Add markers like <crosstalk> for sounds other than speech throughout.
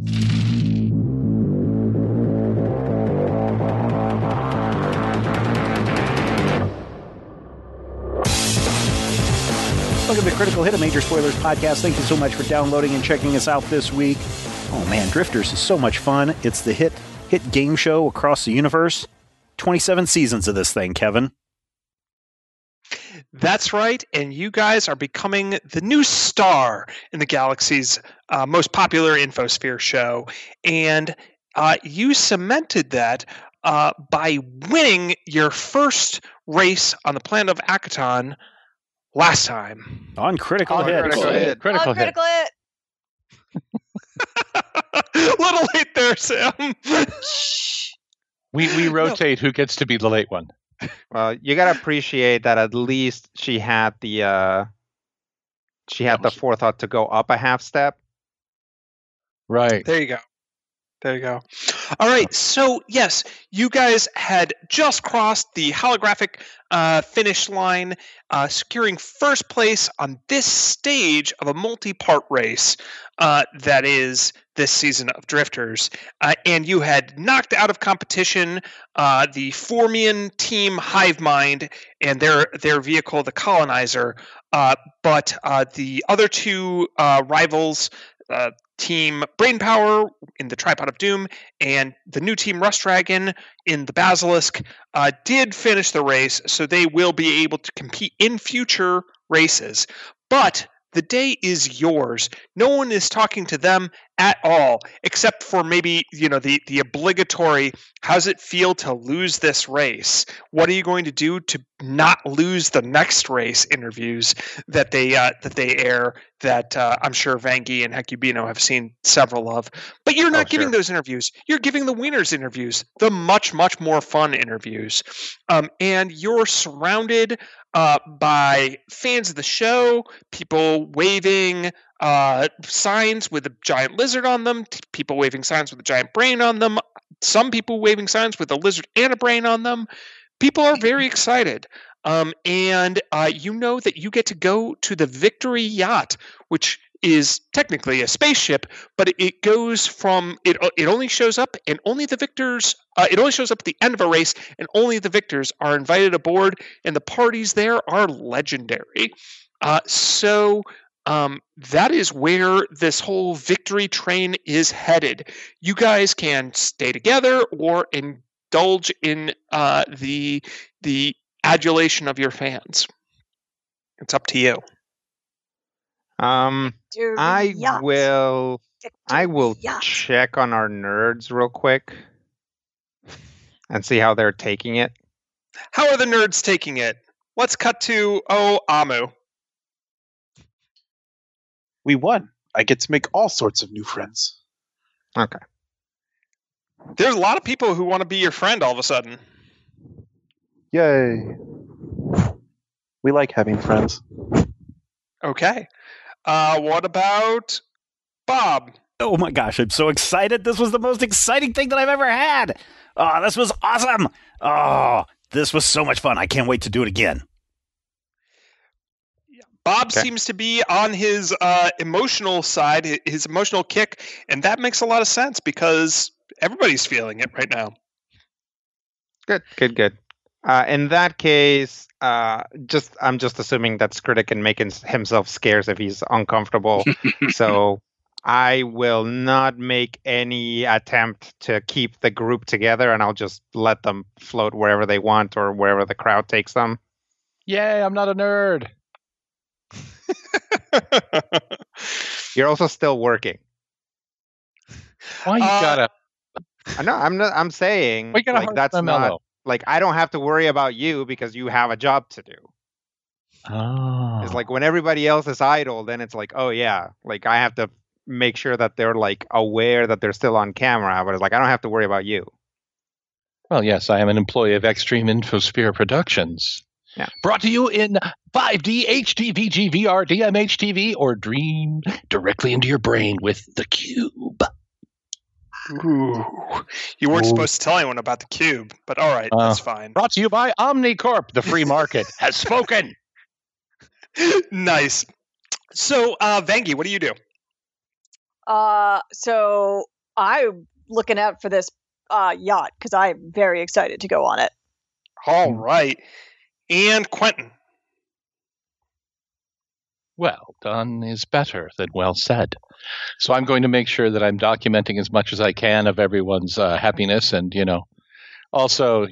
Welcome to Critical Hit, a Major Spoilers podcast. Thank you so much for downloading and checking us out this week. Oh man, Drifters is so much fun. It's the hit hit game show across the universe. 27 seasons of this thing, Kevin. That's right, and you guys are becoming the new star in the galaxy's uh, most popular infosphere show, and uh, you cemented that uh, by winning your first race on the planet of Akaton last time. On Critical On Hit. Critical Hit. Critical oh, hit. critical hit. <laughs> Little late there, Sam. We we rotate who gets to be the late one. Well, you gotta appreciate that at least she had the uh she had the forethought to go up a half step. Right. There you go. There you go. All right. So, yes, you guys had just crossed the holographic uh, finish line, uh, securing first place on this stage of a multi part race uh, that is this season of Drifters. Uh, and you had knocked out of competition uh, the Formian team Hive Mind and their, their vehicle, the Colonizer. Uh, but the other two rivals, Team Brainpower in the Tripod of Doom and the new team Rust Dragon in the Basilisk uh, did finish the race, so they will be able to compete in future races. But the day is yours. No one is talking to them at all, except for maybe you know the the obligatory. How's it feel to lose this race? What are you going to do to not lose the next race? Interviews that they uh, that they air that uh, I'm sure Vangi and Hecubino have seen several of. But you're not Oh, giving sure. those interviews. You're giving the winners interviews, the much much more fun interviews, um, and you're surrounded uh, by fans of the show, people waving uh, signs with a giant lizard on them, people waving signs with a giant brain on them, some people waving signs with a lizard and a brain on them. People are very excited. Um, and uh, you know that you get to go to the Victory Yacht, which is technically a spaceship, but it, it goes from it. It only shows up, and only the victors. Uh, it only shows up at the end of a race, and only the victors are invited aboard, and the parties there are legendary. Uh, so um, that is where this whole victory train is headed. You guys can stay together or indulge in uh, the the adulation of your fans. It's up to you. Um Victory I yacht. will I will yacht. check on our nerds real quick and see how they're taking it. How are the nerds taking it? Let's cut to oh Amu. We won. I get to make all sorts of new friends. Okay. There's a lot of people who want to be your friend all of a sudden. Yay. We like having friends. Okay. Uh, what about Bob? Oh my gosh, I'm so excited. This was the most exciting thing that I've ever had. Oh, this was awesome. Oh, this was so much fun. I can't wait to do it again. Bob Okay. seems to be on his uh, emotional side, his emotional kick, and that makes a lot of sense because everybody's feeling it right now. Good, good, good. Uh, in that case, uh, just I'm just assuming that Skritic can make himself scarce if he's uncomfortable. <laughs> so I will not make any attempt to keep the group together, and I'll just let them float wherever they want or wherever the crowd takes them. Yay! I'm not a nerd. <laughs> You're also still working. Why you Uh, gotta? I know. I'm not. I'm saying like that's not like I don't have to worry about you because you have a job to do. Oh. It's like when everybody else is idle, then it's like, oh yeah, like I have to make sure that they're like aware that they're still on camera. But it's like I don't have to worry about you. Well, yes, I am an employee of Extreme Infosphere Productions. Yeah. Brought to you in 5D, HD, VG, VR, DMH TV, or Dream directly into your brain with the Cube. Ooh. You weren't Ooh. supposed to tell anyone about the cube, but all right, Uh, that's fine. Brought to you by Omnicorp. The free market <laughs> has spoken. nice. So, uh, Vangi, what do you do? Uh, so I'm looking out for this uh, yacht because I'm very excited to go on it. All right. And Quentin. Well done is better than well said. So I'm going to make sure that I'm documenting as much as I can of everyone's uh, happiness and, you know, also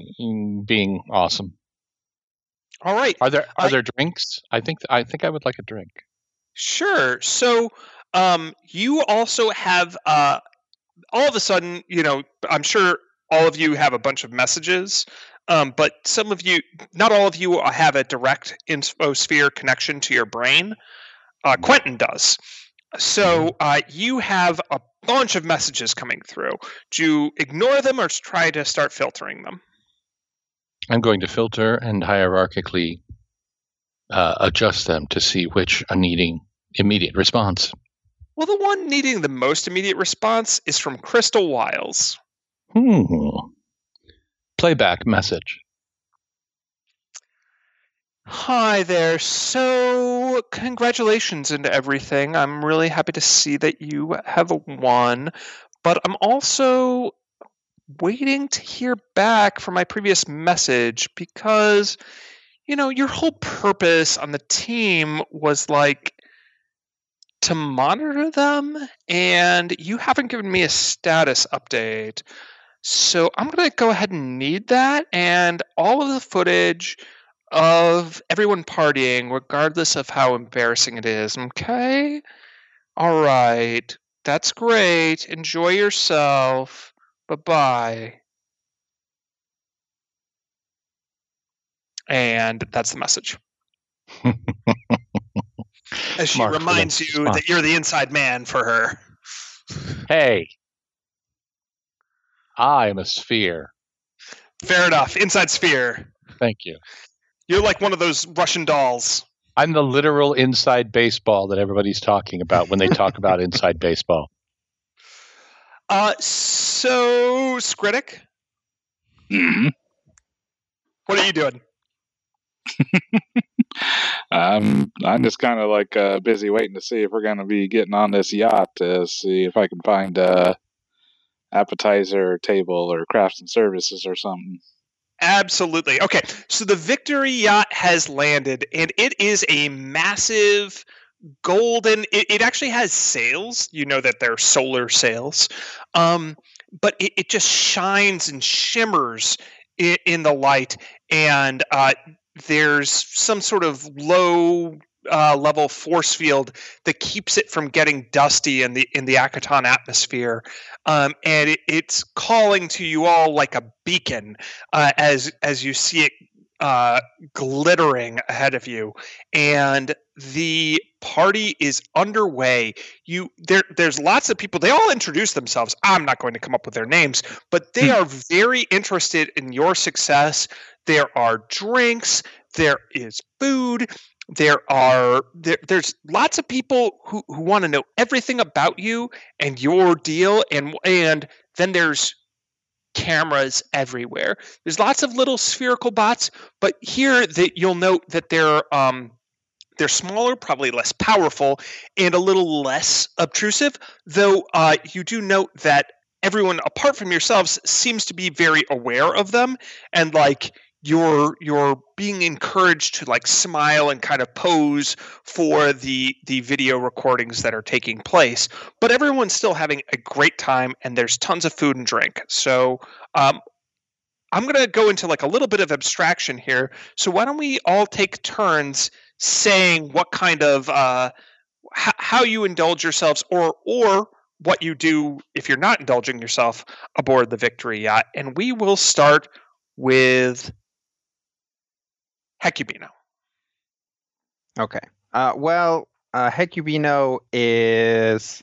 being awesome. All right. Are there are I- there drinks? I think I think I would like a drink. Sure. So um, you also have uh, all of a sudden, you know, I'm sure all of you have a bunch of messages, um, but some of you, not all of you, have a direct infosphere connection to your brain. Uh, Quentin does. So uh, you have a bunch of messages coming through. Do you ignore them or try to start filtering them? I'm going to filter and hierarchically uh, adjust them to see which are needing immediate response. Well, the one needing the most immediate response is from Crystal Wiles. Hmm. Playback message. Hi there. So, congratulations and everything. I'm really happy to see that you have won, but I'm also waiting to hear back from my previous message because, you know, your whole purpose on the team was like to monitor them, and you haven't given me a status update. So, I'm going to go ahead and need that, and all of the footage of everyone partying, regardless of how embarrassing it is. Okay? All right. That's great. Enjoy yourself. Bye bye. And that's the message. As she Mark reminds you response. that you're the inside man for her. Hey, I am a sphere. Fair enough. Inside sphere. Thank you. You're like one of those Russian dolls. I'm the literal inside baseball that everybody's talking about when they talk about <laughs> inside baseball. Uh, so, Skritic, Mhm. what are you doing? <laughs> Um, I'm just kind of like uh, busy waiting to see if we're going to be getting on this yacht to see if I can find a appetizer table or crafts and services or something. Absolutely. Okay, so the Victory yacht has landed, and it is a massive golden. It, it actually has sails. You know that they're solar sails, um, but it, it just shines and shimmers in, in the light, and uh, there's some sort of low. Uh, level force field that keeps it from getting dusty in the in the Akaton atmosphere, um, and it, it's calling to you all like a beacon uh, as as you see it uh, glittering ahead of you, and the party is underway. You there there's lots of people. They all introduce themselves. I'm not going to come up with their names, but they are very interested in your success. There are drinks. There is food. There are there, there's lots of people who, who want to know everything about you and your deal and and then there's cameras everywhere. There's lots of little spherical bots, but here that you'll note that they're um, they're smaller, probably less powerful, and a little less obtrusive. Though uh, you do note that everyone, apart from yourselves, seems to be very aware of them, and like you're you're being encouraged to like smile and kind of pose for the the video recordings that are taking place. But everyone's still having a great time and there's tons of food and drink. So um, i'm going to go into like a little bit of abstraction here. So why don't we all take turns saying what kind of uh, h- how you indulge yourselves or or what you do if you're not indulging yourself aboard the victory yacht. And we will start with Hecubino. Okay. Uh, well, uh, Hecubino is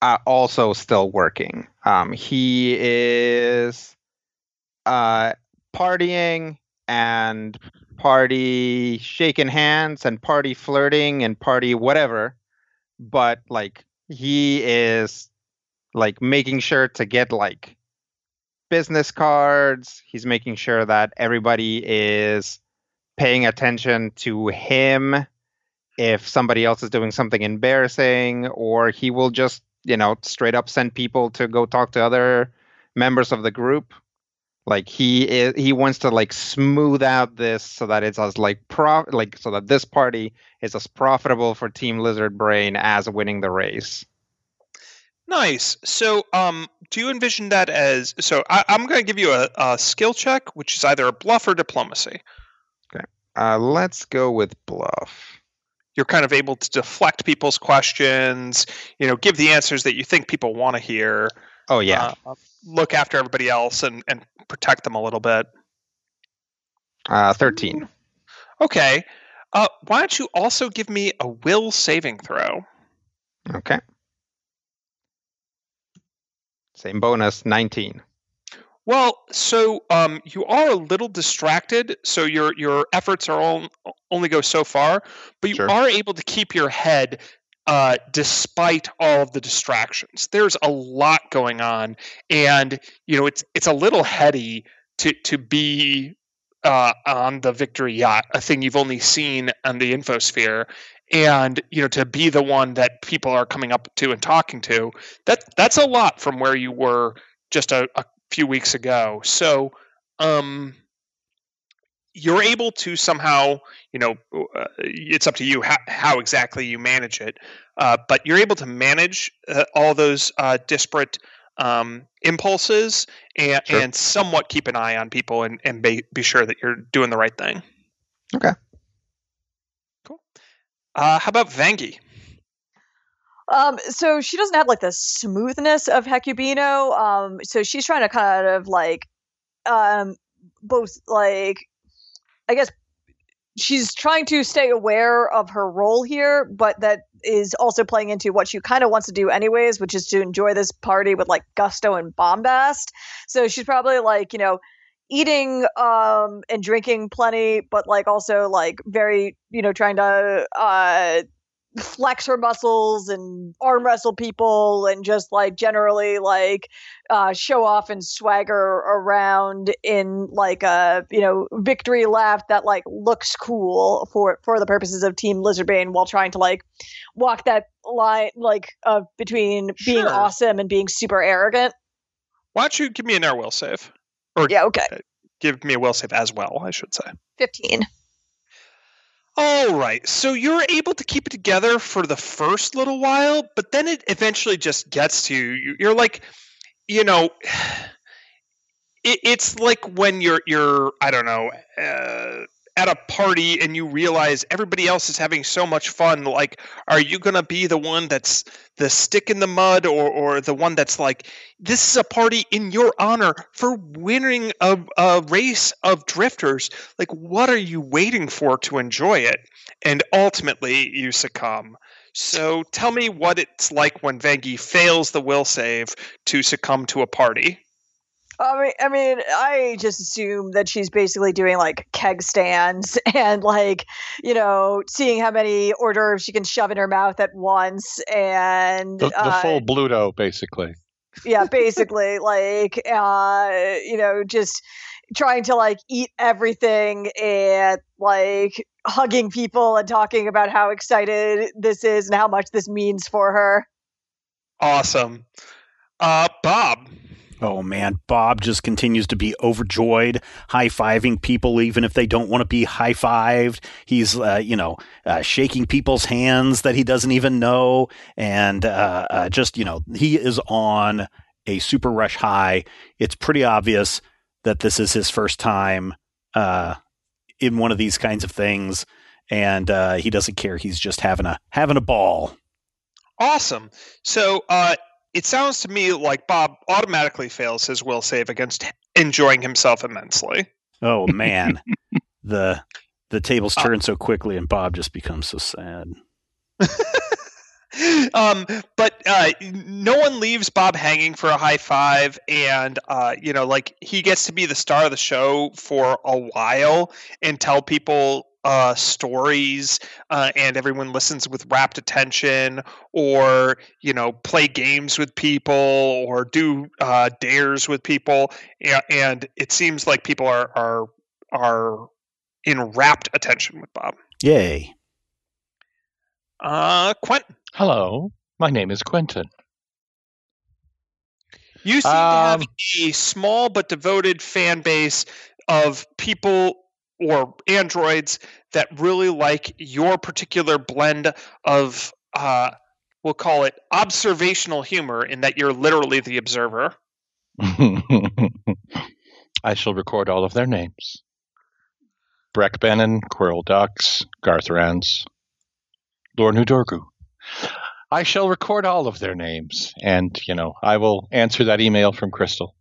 uh, also still working. Um, he is uh, partying and party shaking hands and party flirting and party whatever, but like he is like making sure to get like business cards. He's making sure that everybody is paying attention to him. if somebody else is doing something embarrassing, or he will just, you know, straight up send people to go talk to other members of the group. Like he is, he wants to like smooth out this so that it's as like pro like so that this party is as profitable for Team Lizard Brain as winning the race. Nice. So, um, do you envision that as so? I, I'm going to give you a, a skill check, which is either a bluff or diplomacy. Okay. Uh, let's go with bluff. You're kind of able to deflect people's questions. You know, give the answers that you think people want to hear. Oh yeah, uh, look after everybody else and and protect them a little bit. uh, thirteen. Okay. Uh, why don't you also give me a will saving throw? Okay. Same bonus, nineteen. Well, so um, you are a little distracted, so your your efforts are all, only go so far, but you Sure. are able to keep your head uh, despite all of the distractions. There's a lot going on, and you know it's it's a little heady to to be uh, on the Victory Yacht, a thing you've only seen on the Infosphere, and you know to be the one that people are coming up to and talking to. That that's a lot from where you were just a, a few weeks ago. So, um, you're able to somehow, you know, uh, it's up to you how, how exactly you manage it, uh, but you're able to manage uh, all those uh, disparate um, impulses and, Sure. and somewhat keep an eye on people and, and be, be sure that you're doing the right thing. Okay. Uh, how about Vangi? Um, so she doesn't have like the smoothness of Hecubino. Um, so she's trying to kind of like, um, both like, I guess she's trying to stay aware of her role here, but that is also playing into what she kind of wants to do anyways, which is to enjoy this party with like gusto and bombast. So she's probably like, you know, eating um and drinking plenty, but like also like very, you know, trying to uh flex her muscles and arm wrestle people and just like generally like uh show off and swagger around in like a you know victory lap that like looks cool for for the purposes of team lizard brain while trying to like walk that line like uh between being Sure. awesome and being super arrogant Why don't you give me an air will save? Or yeah okay give me a will save as well, I should say. 15 All right. So you're able to keep it together for the first little while, but then it eventually just gets to you. You- You're like, you know, <sighs> it, it's like when you're you're I don't know uh, at a party and you realize everybody else is having so much fun. Like, are you gonna be the one that's the stick in the mud, or or the one that's like, this is a party in your honor for winning a, a race of drifters? Like, what are you waiting for to enjoy it? And ultimately, you succumb. So tell me what it's like when Vangi fails the will save to succumb to a party. I mean, I mean, I just assume that she's basically doing like keg stands <laughs> and like, you know, seeing how many hors d'oeuvres she can shove in her mouth at once, and The, the uh, full Bluto, basically. yeah, <laughs> basically like, uh, you know, just trying to like eat everything and like hugging people and talking about how excited this is and how much this means for her. Awesome. Uh, Bob. Oh man, Bob just continues to be overjoyed, high fiving people even if they don't want to be high fived. He's, uh, you know, uh, shaking people's hands that he doesn't even know, and uh, uh, just you know, he is on a super rush high. It's pretty obvious that this is his first time uh, in one of these kinds of things, and uh, he doesn't care. He's just having a having a ball. Awesome. So uh, it sounds to me like Bob automatically fails his will save against enjoying himself immensely. Oh man, <laughs> the the tables turn so quickly, and Bob just becomes so sad. <laughs> um, but uh, no one leaves Bob hanging for a high five, and uh, you know, like he gets to be the star of the show for a while and tell people uh, stories, uh, and everyone listens with rapt attention, or you know, play games with people, or do uh, dares with people, and, and it seems like people are are are in rapt attention with Bob. Yay! Uh, Quentin, Hello, my name is Quentin. you seem to have Um, a small but devoted fan base of people or androids that really like your particular blend of, uh, we'll call it observational humor, in that you're literally the observer. <laughs> I shall record all of their names. Breck Bannon, Quirrell Ducks, Garth Rans, Lornu Dorgu. I shall record all of their names, and you know, I will answer that email from Crystal,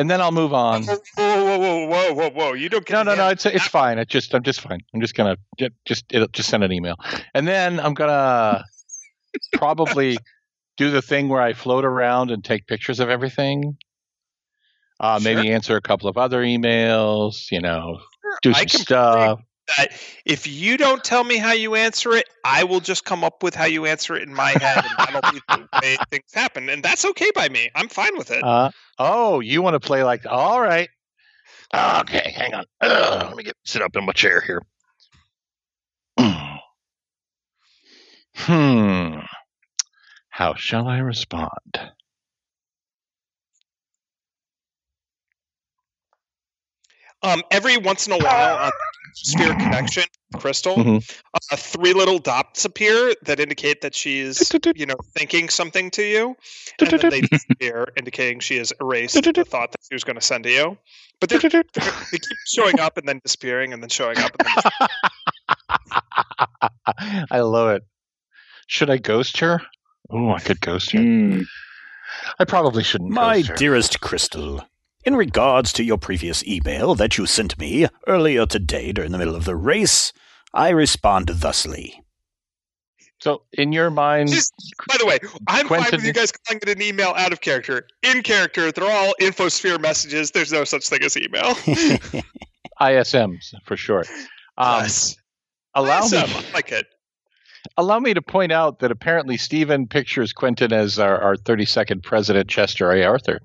and then I'll move on. Whoa, whoa, whoa, whoa, whoa, whoa! You don't get No, no, no. It's it's fine. It just I'm just fine. I'm just gonna ju- just it'll, just send an email, and then I'm gonna <laughs> probably do the thing where I float around and take pictures of everything. Uh, maybe answer a couple of other emails. You know, do some stuff. That if you don't tell me how you answer it, I will just come up with how you answer it in my head, and that'll be the <laughs> way things happen, and that's okay by me. I'm fine with it. Uh, oh, you want to play like? All right. Okay, hang on. Ugh, <clears throat> let me get sit up in my chair here. <clears throat> hmm. How shall I respond? Um, every once in a while on Sphere Connection, Crystal, Mhm. uh, three little dots appear that indicate that she's, you know, thinking something to you, and then they disappear, indicating she has erased the thought that she was going to send to you. But they're, they're, they keep showing up and then disappearing, and then showing up. And then <laughs> I love it. Should I ghost her? Oh, I could ghost her. Hmm. I probably shouldn't. My ghost her. dearest Crystal, in regards to your previous email that you sent me earlier today during the middle of the race, I respond thusly. So, in your mind, Just- By the way, I'm fine with you guys calling it an email out of character. In character, they're all infosphere messages. There's no such thing as email. <laughs> ISMs for short. <laughs> Um, yes. Allow ISM, me, I like it. Allow me to point out that apparently Stephen pictures Quentin as our, our 32nd president, Chester A. Arthur.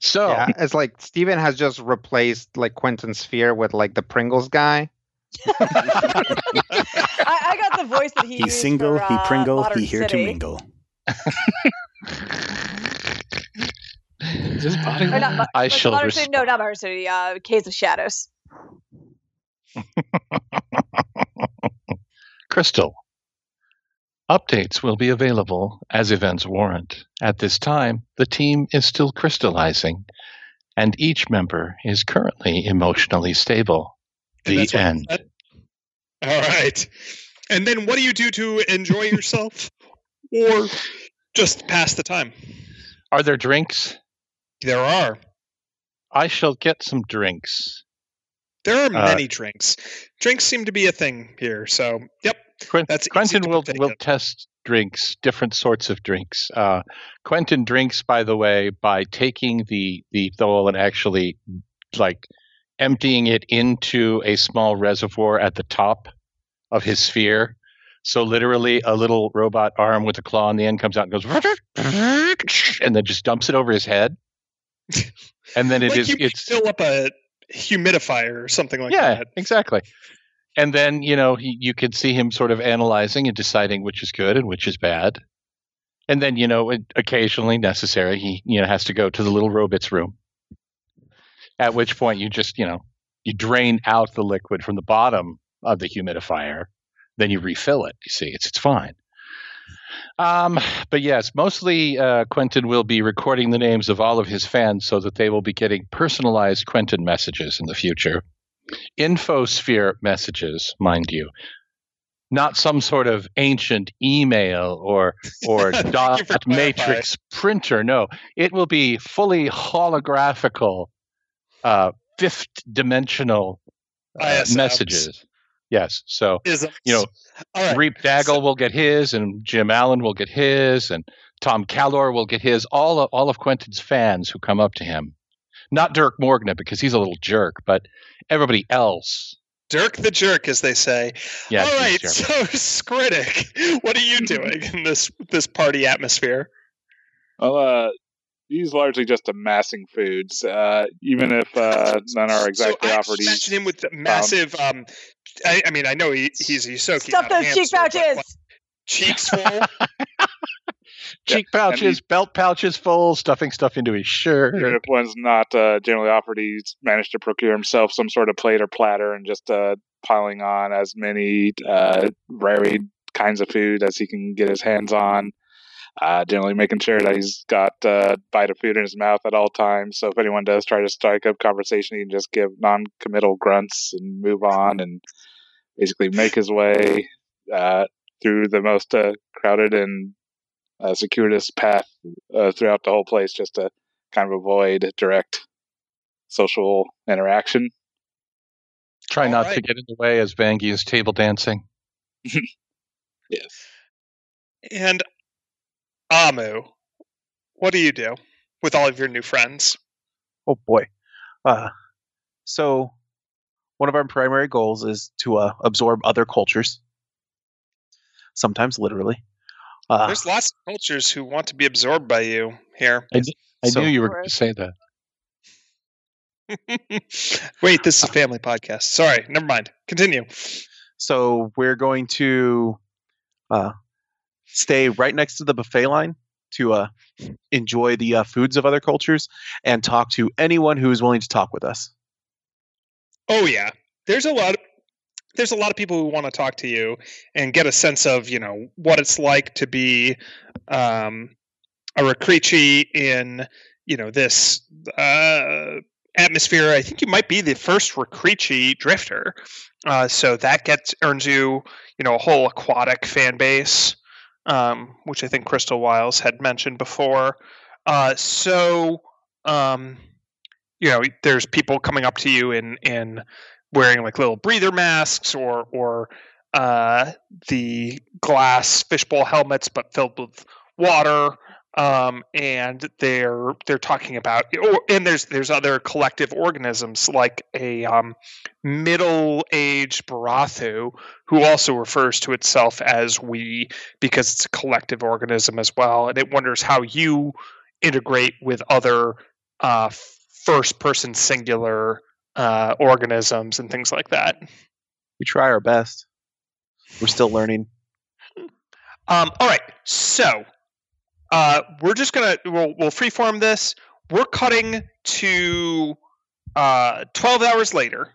So, Yeah, it's like Stephen has just replaced like Quentin Sphere with like the Pringles guy. <laughs> I, I got the voice that he he used single, for, he uh, pringle, Modern he here to mingle. Is this body? Not, Mo- I like, shall Modern City, no, not Modern City. Uh, Caves of Shadows. <laughs> Crystal. Updates will be available as events warrant. At this time, the team is still crystallizing, and each member is currently emotionally stable. And The that's what you end. All right. And then what do you do to enjoy yourself or just pass the time? Are there drinks? There are. I shall get some drinks. There are Uh, many drinks. Drinks seem to be a thing here. So, yep. Quin- That's Quentin will will test drinks, different sorts of drinks. Uh, Quentin drinks, by the way, by taking the the thol and actually like emptying it into a small reservoir at the top of his sphere. So literally, a little robot arm with a claw on the end comes out and goes, <laughs> and then just dumps it over his head. <laughs> And then it like is you it's fill up a humidifier or something like yeah, that. Yeah, exactly. And then you know he, you can see him sort of analyzing and deciding which is good and which is bad. And then you know, occasionally necessary, he you know has to go to the little robot's room. At which point you just you know you drain out the liquid from the bottom of the humidifier, then you refill it. You see, it's it's fine. Um, but yes, mostly uh, Quentin will be recording the names of all of his fans so that they will be getting personalized Quentin messages in the future infosphere messages, mind you, not some sort of ancient email or or <laughs> dot matrix printer. No, it will be fully holographical, uh, fifth dimensional uh, messages. Yes, so Isms. you know, right. Reap Daggle will get his, and Jim Allen will get his, and Tom Calor will get his. All of, all of Quentin's fans who come up to him, not Dirk Morgna because he's a little jerk, but everybody else. Dirk the jerk, as they say. Yeah, All right. So, Skritic, what are you <laughs> doing in this this party atmosphere? Well, uh, he's largely just amassing foods, uh, even if uh, none are exactly so I offered. just He's imagine him with the massive. Um, I, I mean, I know he, he's Ysoki. Stuff those cheek hamster, but, pouches. like, cheeks full. <laughs> <laughs> Cheek pouches, belt pouches full, stuffing stuff into his shirt. If one's not uh, generally offered, he's managed to procure himself some sort of plate or platter and just uh, piling on as many uh, varied kinds of food as he can get his hands on. Uh, generally making sure that he's got uh, bite of food in his mouth at all times. So if anyone does try to strike up conversation, he can just give non-committal grunts and move on and basically make his way uh, through the most uh, crowded and uh, circuitous path uh, throughout the whole place, just to kind of avoid direct social interaction. Try All not to get in the way as Vangi is table dancing. <laughs> Yes. And Amu, what do you do with all of your new friends? Oh boy. Uh, so one of our primary goals is to uh, absorb other cultures. Sometimes literally. Uh, There's lots of cultures who want to be absorbed by you here. I So- knew you were going to say that. <laughs> Wait, this is a family podcast. Sorry, never mind. Continue. so we're going to uh, stay right next to the buffet line to uh, enjoy the uh, foods of other cultures and talk to anyone who is willing to talk with us. Oh yeah, there's a lot. Of, there's a lot of people who want to talk to you and get a sense of you know what it's like to be um, a Rakrichi in you know this uh, atmosphere. I think you might be the first Rakrichi drifter, uh, so that gets earns you you know a whole aquatic fan base, um, which I think Crystal Wiles had mentioned before. Uh, so. Um, you know there's people coming up to you in in wearing like little breather masks or or uh, the glass fishbowl helmets but filled with water um, and they're they're talking about and there's there's other collective organisms like a um, middle-aged Barathu who also refers to itself as we because it's a collective organism as well and it wonders how you integrate with other uh, first person singular uh, organisms and things like that. We try our best. We're still learning. <laughs> Um, all right, so uh, we're just gonna we'll, we'll freeform this. We're cutting to uh, twelve hours later,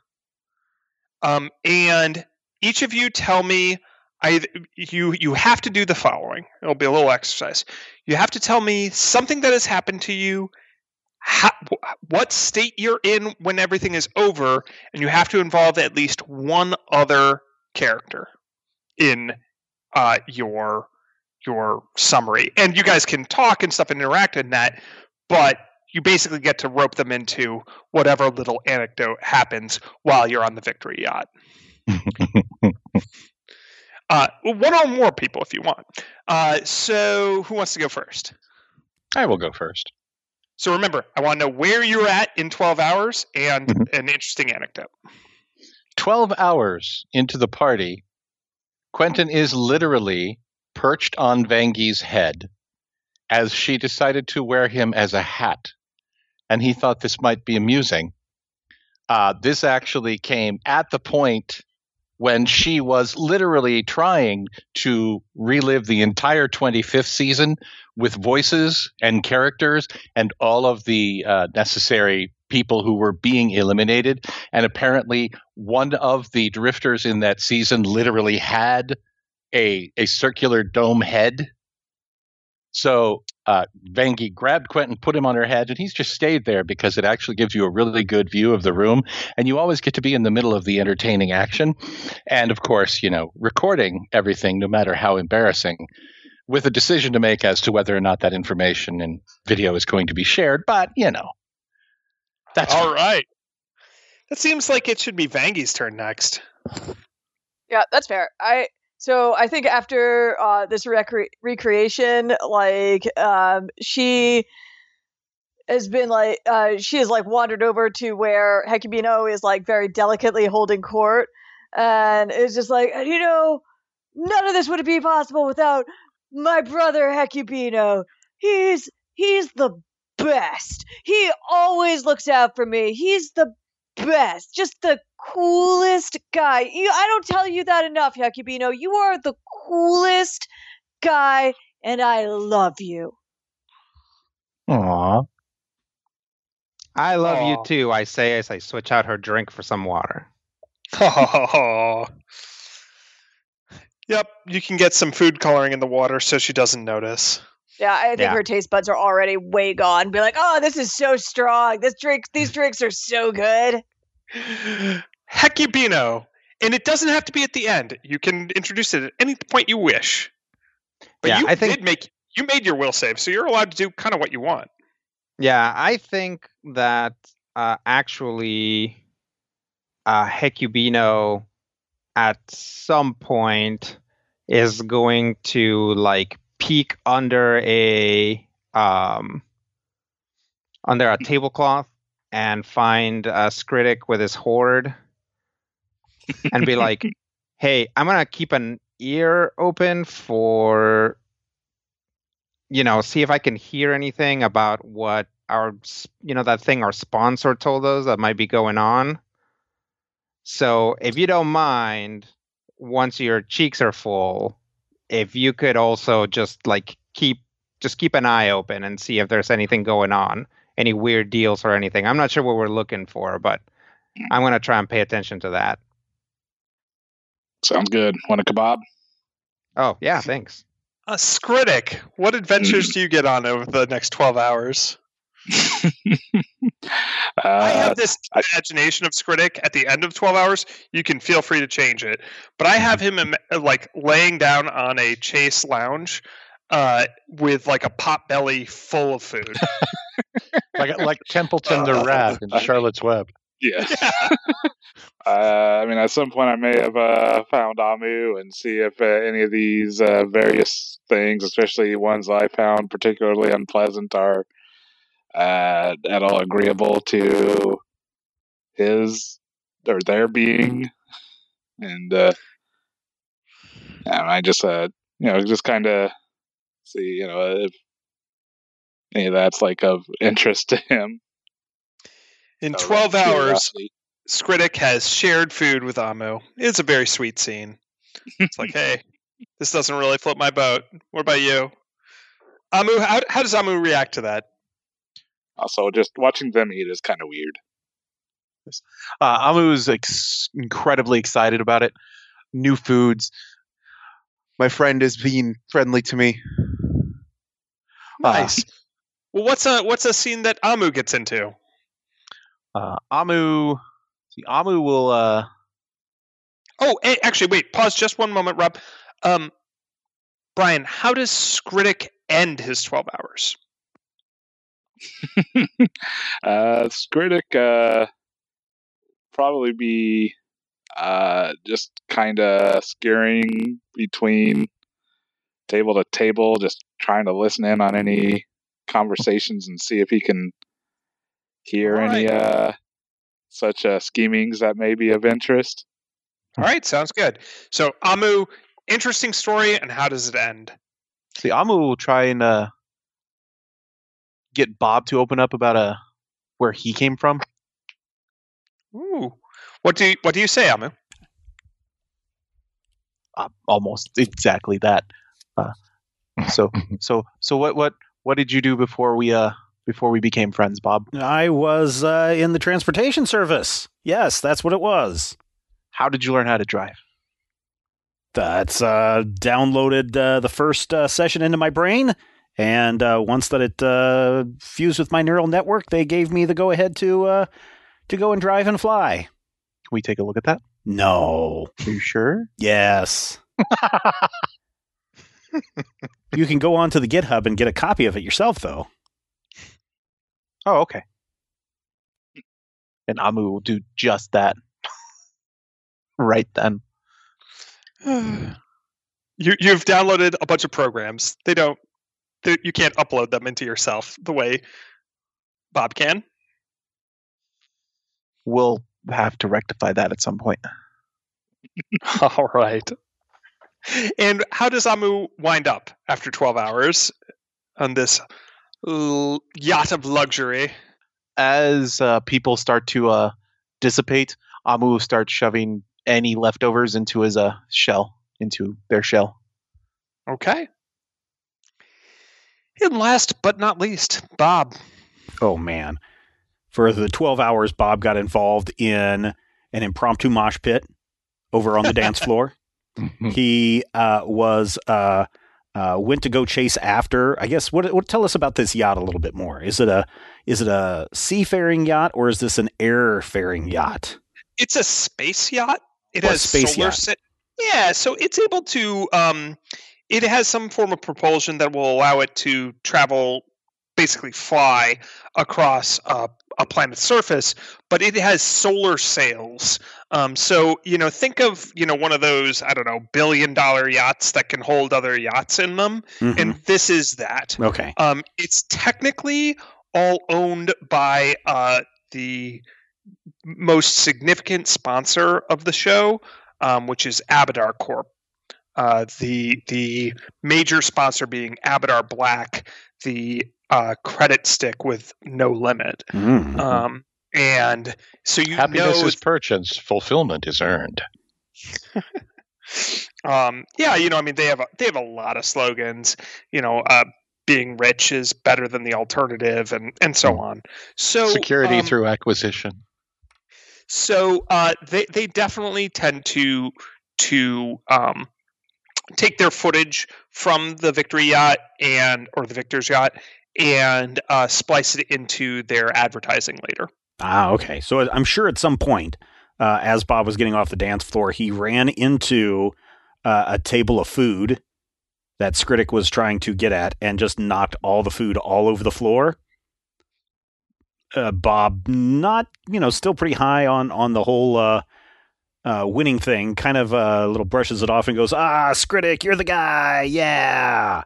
um, and each of you tell me. I you you have to do the following. It'll be a little exercise. You have to tell me something that has happened to you how, what state you're in when everything is over, and you have to involve at least one other character in uh, your your summary. And you guys can talk and stuff and interact in that, but you basically get to rope them into whatever little anecdote happens while you're on the victory yacht. <laughs> Uh, one or more people if you want. Uh, so, who wants to go first? I will go first. So remember, I want to know where you're at in 12 hours and Mhm. an interesting anecdote. 12 hours into the party, Quentin is literally perched on Vangi's head as she decided to wear him as a hat. And he thought this might be amusing. Uh, this actually came at the point when she was literally trying to relive the entire 25th season with voices and characters and all of the uh, necessary people who were being eliminated. And apparently, one of the drifters in that season literally had a a circular dome head. So uh, Vangi grabbed Quentin, put him on her head, and he's just stayed there because it actually gives you a really good view of the room, and you always get to be in the middle of the entertaining action, and of course, you know, recording everything, no matter how embarrassing, with a decision to make as to whether or not that information and video is going to be shared. But you know, that's All right. That seems like it should be Vangi's turn next. Yeah, that's fair. I so I think after uh, this recre- recreation, like um, she has been like uh, she has like wandered over to where Hecubino is like very delicately holding court, and it's just like you know none of this would be possible without my brother Hecubino. He's he's the best. He always looks out for me. He's the best, just the coolest guy. You, I don't tell you that enough, Yakubino. You are the coolest guy, and I love you. Aw. I love Aw. you too, I say as I switch out her drink for some water. Oh. <laughs> Yep, you can get some food coloring in the water so she doesn't notice. Yeah, I think Yeah. her taste buds are already way gone. Be like, oh, this is so strong. This drink, these drinks are so good. <sighs> Hecubino. And it doesn't have to be at the end. You can introduce it at any point you wish. But Yeah, you I think- did make you made your will save, so you're allowed to do kind of what you want. Yeah, I think that uh, actually uh, Hecubino at some point is going to like peek under a um under a tablecloth and find uh, Skritic with his horde and be like, <laughs> "Hey, I'm gonna keep an ear open for you know, see if I can hear anything about what our, you know, that thing our sponsor told us that might be going on. So if you don't mind, once your cheeks are full, if you could also just like keep, just keep an eye open and see if there's anything going on, any weird deals or anything. I'm not sure what we're looking for, but I'm gonna try and pay attention to that. Sounds good. Want a kebab? Oh yeah, thanks. A Skritic, what adventures <clears throat> do you get on over the next 12 hours? <laughs> I uh, have this imagination of Skritic at the end of 12 hours. You can feel free to change it. But I have him like laying down on a chase lounge uh, with like a pot belly full of food. <laughs> Like like Templeton the rat in Charlotte's Web. yeah. <laughs> uh, I mean, at some point, I may have uh, found Amu and see if uh, any of these uh, various things, especially ones I found particularly unpleasant, are uh, at all agreeable to his or their being. And uh, and I just, uh, you know, just kind of see, you know, if any of that's like of interest to him. In So, 12 hours, curiosity. Skritic has shared food with Amu. It's a very sweet scene. It's like, hey, this doesn't really flip my boat. What about you? Amu, how, how does Amu react to that? Also, just watching them eat is kind of weird. Uh, Amu's ex- incredibly excited about it. New foods. My friend is being friendly to me. Uh, Nice. well, what's a what's a scene that Amu gets into? Uh, Amu, see, Amu will. Uh, Oh, actually, wait. Pause just one moment, Rob. Um, Brian, how does Skritic end his 12 hours? <laughs> uh, Skritic uh, probably be uh, just kind of skirring between table to table, just trying to listen in on any conversations and see if he can hear All any uh, such uh, schemings that may be of interest. All right, sounds good. So, Amu, interesting story, and how does it end? see, Amu will try and uh, get Bob to open up about uh, where he came from. Ooh. What do you, what do you say, Amu? Uh, almost exactly that. Uh, so, <laughs> so, so, what, what, what did you do before we, uh, before we became friends, Bob? I was uh, in the transportation service. Yes, that's what it was. How did you learn how to drive? That's uh, downloaded uh, the first uh, session into my brain, and uh, once that it uh, fused with my neural network, they gave me the go ahead to uh, to go and drive and fly. Can we take a look at that? No. Are you sure? Yes. <laughs> you can go onto the GitHub and get a copy of it yourself, though. Oh, okay. And Amu will do just that. <laughs> right then. <sighs> you you've downloaded a bunch of programs. They don't. You can't upload them into yourself the way Bob can. We'll have to rectify that at some point. <laughs> All right. And how does Amu wind up after 12 hours on this l- yacht of luxury? As uh, people start to uh, dissipate, Amu starts shoving any leftovers into his uh, shell, into their shell. Okay. And last but not least, Bob. Oh man. For the 12 hours Bob got involved in an impromptu mosh pit over on the <laughs> dance floor. He uh, was uh, uh, went to go chase after. I guess what what tell us about this yacht a little bit more. Is it a is it a seafaring yacht or is this an airfaring yacht? It's a space yacht. It What has space solar yacht? sa- Yeah, so it's able to um it has some form of propulsion that will allow it to travel basically fly across uh, a planet's surface, but it has solar sails. Um, so you know, think of you know one of those I don't know billion dollar yachts that can hold other yachts in them, Mhm. and this is that. okay. Um, it's technically all owned by uh, the most significant sponsor of the show, um, which is Abadar Corp. Uh, the the major sponsor being Abadar Black, the uh, credit stick with no limit. Mhm. Um, and so you Happiness know is purchased, fulfillment is earned. <laughs> um, yeah, you know, I mean, they have a, they have a lot of slogans. You know, uh, being rich is better than the alternative, and and so on. So Security um, through acquisition. So uh, they they definitely tend to to um, take their footage from the Victory yacht and or the Victor's yacht and uh, splice it into their advertising later. Ah, okay. So I'm sure at some point, uh, as Bob was getting off the dance floor, he ran into uh, a table of food that Skritic was trying to get at and just knocked all the food all over the floor. Uh, Bob, not you know, still pretty high on on the whole uh, uh, winning thing. Kind of uh, little brushes it off and goes, "Ah, Skritic, you're the guy, yeah."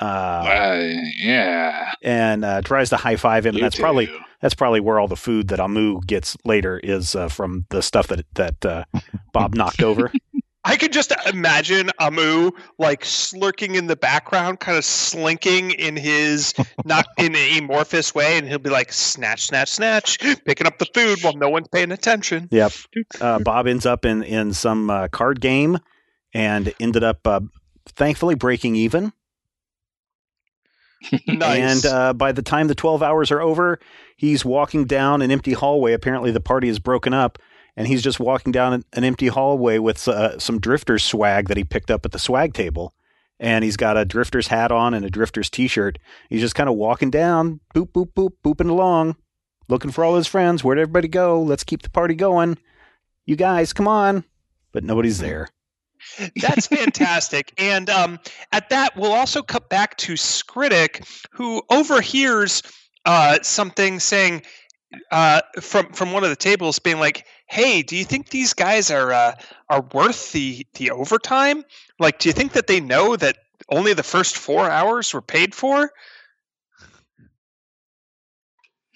Uh, Uh, yeah. and uh, tries to high five him. And that's probably that's probably where all the food that Amu gets later is uh, from the stuff that that uh, Bob knocked over. <laughs> I could just imagine Amu like slurking in the background, kind of slinking in his <laughs> not in an amorphous way, and he'll be like snatch, snatch, snatch, picking up the food while no one's paying attention. Yep. Uh, Bob ends up in in some uh, card game and ended up uh, thankfully breaking even. Nice. And uh, by the time the 12 hours are over, he's walking down an empty hallway. Apparently, the party is broken up, and he's just walking down an, empty hallway with uh, some Drifters swag that he picked up at the swag table. And he's got a Drifters hat on and a Drifters t shirt. He's just kind of walking down, boop, boop, boop, booping along, looking for all his friends. Where'd everybody go? Let's keep the party going. You guys, come on. But nobody's there. That's <laughs> fantastic. and um, at that, we'll also cut back to Skritic, who overhears uh, something saying uh, from from one of the tables, being like, "Hey, do you think these guys are uh, are worth the the overtime? Like, do you think that they know that only the first four hours were paid for?"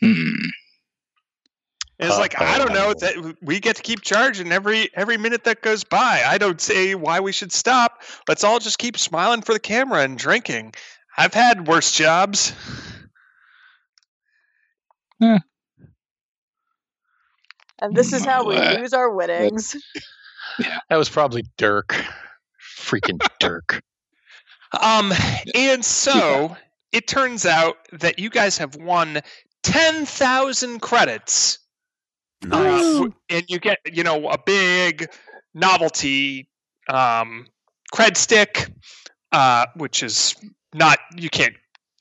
Hmm. And it's like, I don't know that we get to keep charging every every minute that goes by. I don't say why we should stop. Let's all just keep smiling for the camera and drinking. I've had worse jobs. And this is how we Uh, lose our winnings. <laughs> That was probably Dirk. Freaking Dirk. Um, and so it turns out that you guys have won ten thousand credits. Uh, and you get, you know, a big novelty um, cred stick, uh, which is not, you can't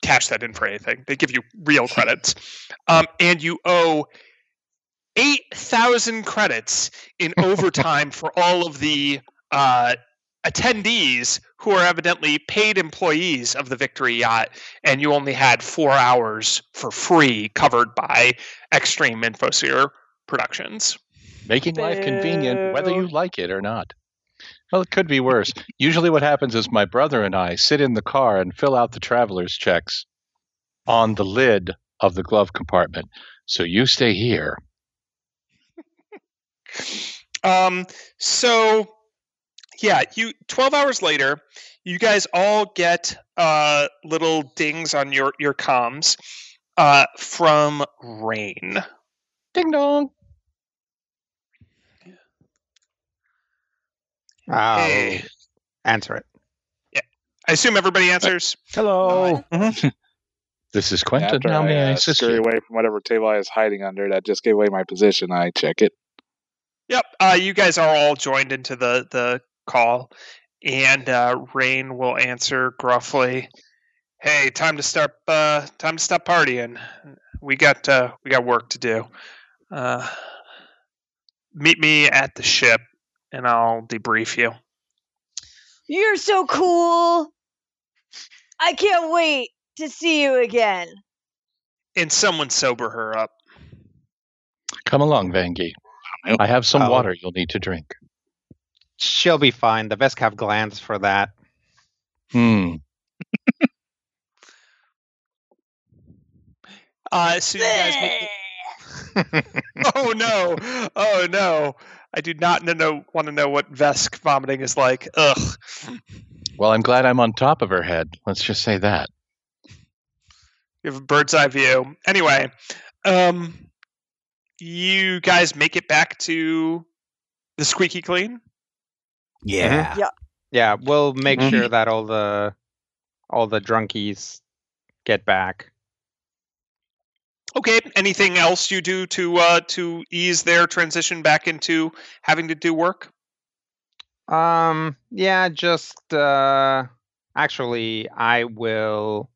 cash that in for anything. They give you real <laughs> credits. Um, and you owe 8,000 credits in <laughs> overtime for all of the uh, attendees who are evidently paid employees of the Victory Yacht, and you only had four hours for free covered by Extreme Infosphere Productions. Making life convenient, whether you like it or not. Well, it could be worse. Usually, what happens is my brother and I sit in the car and fill out the traveler's checks on the lid of the glove compartment. So you stay here. Um, so yeah, you 12 hours later, you guys all get uh, little dings on your your comms uh, from rain. Ding dong. I'll answer it. Yeah, I assume everybody answers. Hello. Mm-hmm. <laughs> This is Quentin. After now I, may I uh, scurry away from whatever table I was hiding under that just gave away my position. I check it. Yep. Uh, you guys are all joined into the the call, and uh, Rain will answer gruffly. Hey, time to start. Uh, time to stop partying. We got uh, we got work to do. Uh, meet me at the ship, and I'll debrief you. You're so cool. I can't wait to see you again. And someone sober her up. Come along, Vangi. I have some Oh. water you'll need to drink. She'll be fine. The Vesk have glands for that. Hmm. <laughs> Uh, so you guys. Make, <laughs> oh no! Oh no! I do not know, want to know what Vesk vomiting is like. Ugh. Well, I'm glad I'm on top of her head. Let's just say that. You have a bird's eye view. Anyway, um, you guys make it back to the squeaky clean. Yeah. yeah, Yeah, we'll make Mhm. sure that all the all the drunkies get back. Okay. Anything else you do to uh, to ease their transition back into having to do work? Um, yeah, just uh actually I will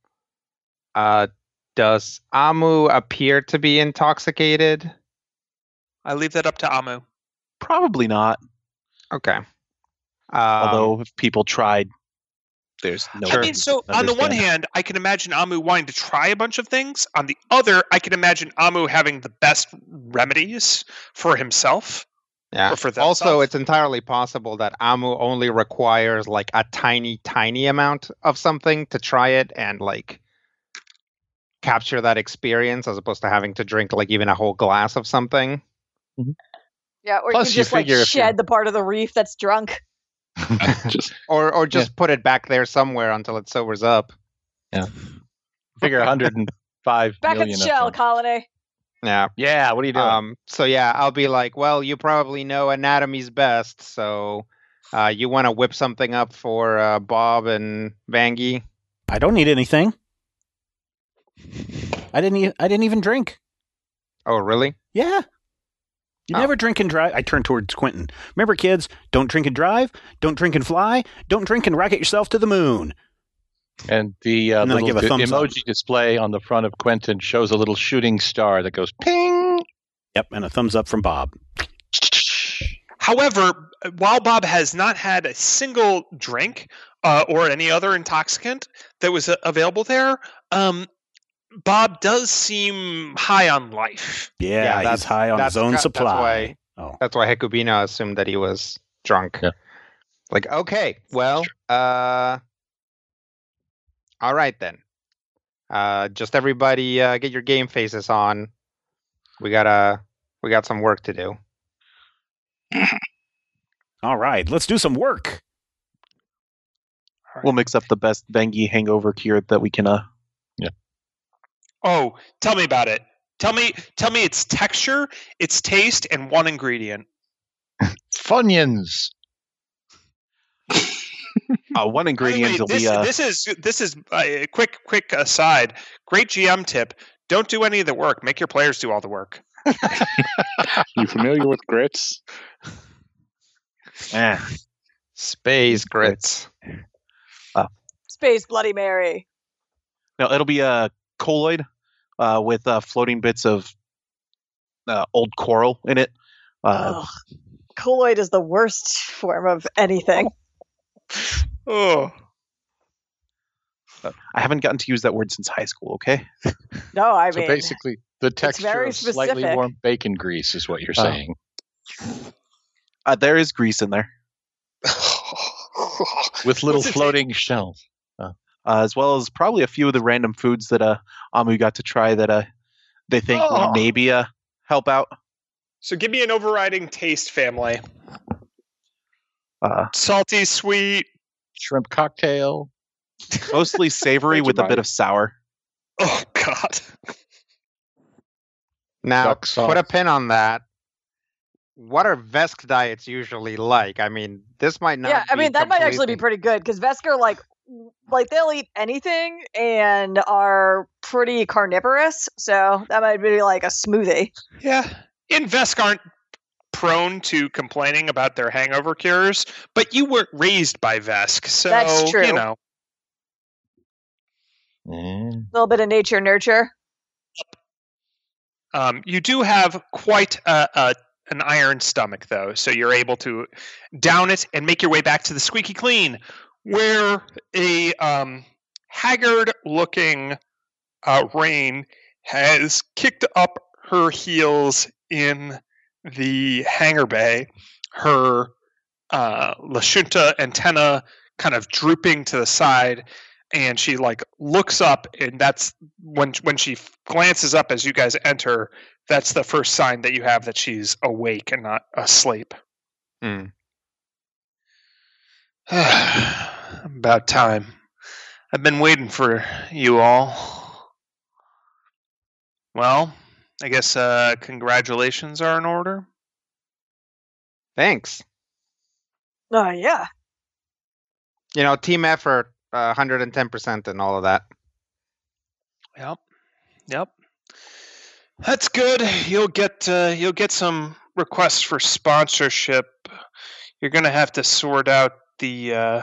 uh does Amu appear to be intoxicated? I leave that up to Amu. Probably not. Okay. Um, Although if people tried, there's no. Sure. I mean, so on the one hand, I can imagine Amu wanting to try a bunch of things. On the other, I can imagine Amu having the best remedies for himself. yeah. for also, themselves. it's entirely possible that Amu only requires like a tiny, tiny amount of something to try it and like capture that experience, as opposed to having to drink like even a whole glass of something. Yeah, or Plus, you you can just like you're- shed the part of the reef that's drunk. <laughs> Just <laughs> Or or just put it back there somewhere until it sobers up. Yeah. Figure 105 <laughs> Back in the shell, colony. Yeah. Yeah, what are you doing? Um, so yeah, I'll be like, well, you probably know anatomy's best, so uh, you want to whip something up for uh, Bob and Vangi? I don't need anything. I didn't. E- I didn't even drink. Oh, really? Yeah. You Oh. never drink and drive. I turn towards Quentin. Remember, kids, don't drink and drive. Don't drink and fly. Don't drink and rocket yourself to the moon. and the uh, and then little give a di- up. emoji display on the front of Quentin shows a little shooting star that goes ping. Yep, and a thumbs up from Bob. However, while Bob has not had a single drink uh, or any other intoxicant that was uh, available there, um, Bob does seem high on life. Yeah, Yeah, he's that's- high on his that's own ca- that's supply. why- oh, That's why Hecubino assumed that he was drunk. Yeah. Like, okay, well, uh, all right then. Uh, just everybody, uh, get your game faces on. We gotta, we got some work to do. <laughs> all right. Let's do some work. We'll mix up the best Vangi hangover cure that we can. Uh, Oh, tell me about it. Tell me, tell me its texture, its taste, and one ingredient. <laughs> Funyuns. uh, one ingredient way, will this, be. Uh, this is this is uh, a quick quick aside. Great GM tip: don't do any of the work. Make your players do all the work. <laughs> you familiar with grits? eh. Space grits. Space Bloody Mary. No, it'll be a colloid uh, with uh, floating bits of uh, old coral in it. Uh, Ugh. Colloid is the worst form of anything. <laughs> Oh, I haven't gotten to use that word since high school. Okay. <laughs> No, I So mean, basically, the texture very of slightly warm bacon grease is what you're Oh. saying. Uh, there is grease in there, <laughs> With little floating shells. Uh, as well as probably a few of the random foods that uh, Amu got to try that uh, they think Oh. would maybe uh, help out. so give me an overriding taste, family. Uh, Salty, sweet. Shrimp cocktail. <laughs> mostly savory with a bit of sour. Oh God. Now, put a pin on that. what are Vesk diets usually like? I mean, this might not. yeah, I mean that might actually be pretty good because Vesker like like they'll eat anything and are pretty carnivorous, so that might be like a smoothie. Yeah. Invesk aren't prone to complaining about their hangover cures, but you weren't raised by Vesk, so That's true. you know. Mm. A little bit of nature nurture. Um, you do have quite a, a an iron stomach, though, so you're able to down it and make your way back to the squeaky clean, where a um, haggard-looking uh, Rain has kicked up her heels in the hangar bay, her uh, Lashunta antenna kind of drooping to the side, and she like looks up, and that's when when she glances up as you guys enter. That's the first sign that you have that she's awake and not asleep. Hmm. <sighs> <sighs> <sighs> About time. I've been waiting for you all. Well, I guess uh, congratulations are in order. Thanks. Oh yeah. You know, team effort, uh, 110% and all of that. Yep. Yep. That's good. You'll get uh, you'll get some requests for sponsorship. You're gonna have to sort out the uh,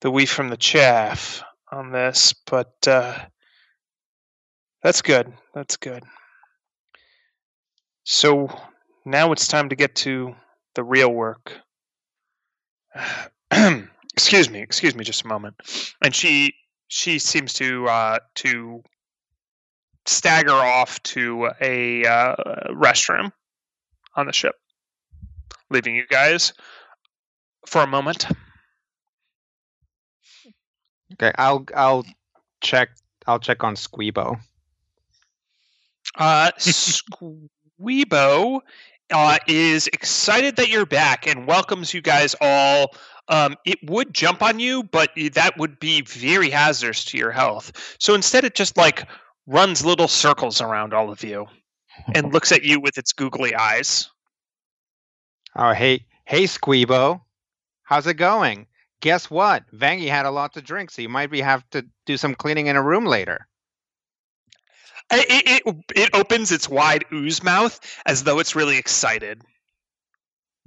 the wheat from the chaff on this, but uh, that's good. That's good. So now it's time to get to the real work. <clears throat> excuse me. Excuse me, just a moment. And she she seems to uh, to stagger off to a uh, restroom on the ship, leaving you guys for a moment. Okay, I'll I'll check I'll check on Squeebo. Uh, <laughs> Squeebo uh, is excited that you're back and welcomes you guys all. Um, it would jump on you, but that would be very hazardous to your health. So instead, it just like runs little circles around all of you and <laughs> looks at you with its googly eyes. Oh, hey, hey, Squeebo, how's it going? Guess what? Vangi had a lot to drink, so you might be have to do some cleaning in a room later. It, it, it opens its wide ooze mouth as though it's really excited. <laughs>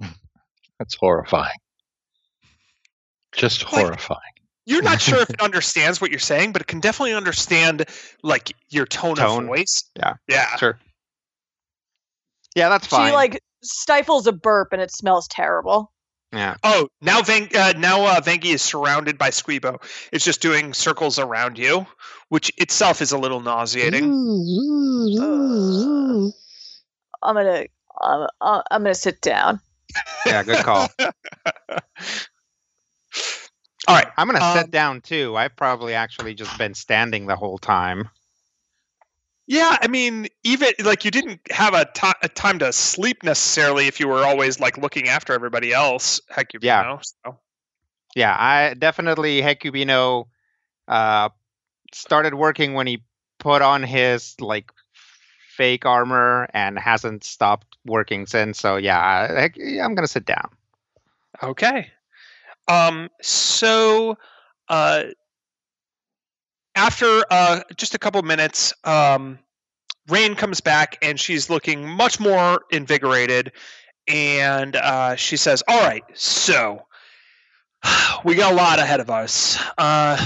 That's horrifying. Just Like- horrifying. You're not sure if <laughs> it understands what you're saying, but it can definitely understand like your tone, Tone. of voice. Yeah. Yeah. Sure. Yeah, that's fine. She like stifles a burp and it smells terrible. Yeah. Oh, now Van- uh, now uh, Vangi is surrounded by Squeebo. It's just doing circles around you, which itself is a little nauseating. I'm gonna um, uh, I'm gonna sit down. Yeah, good call. <laughs> All right. I'm gonna Um, sit down too. I've probably actually just been standing the whole time. Yeah, I mean, even like you didn't have a ti- a time to sleep necessarily if you were always like looking after everybody else. Heck, you Yeah. know. So. Yeah, I definitely Hecubino uh started working when he put on his like fake armor and hasn't stopped working since. So yeah, I, I- I'm gonna sit down. Okay. Um, so uh, after uh, just a couple minutes, um, Rain comes back and she's looking much more invigorated. And uh, she says, All right, so <sighs> we got a lot ahead of us. Uh,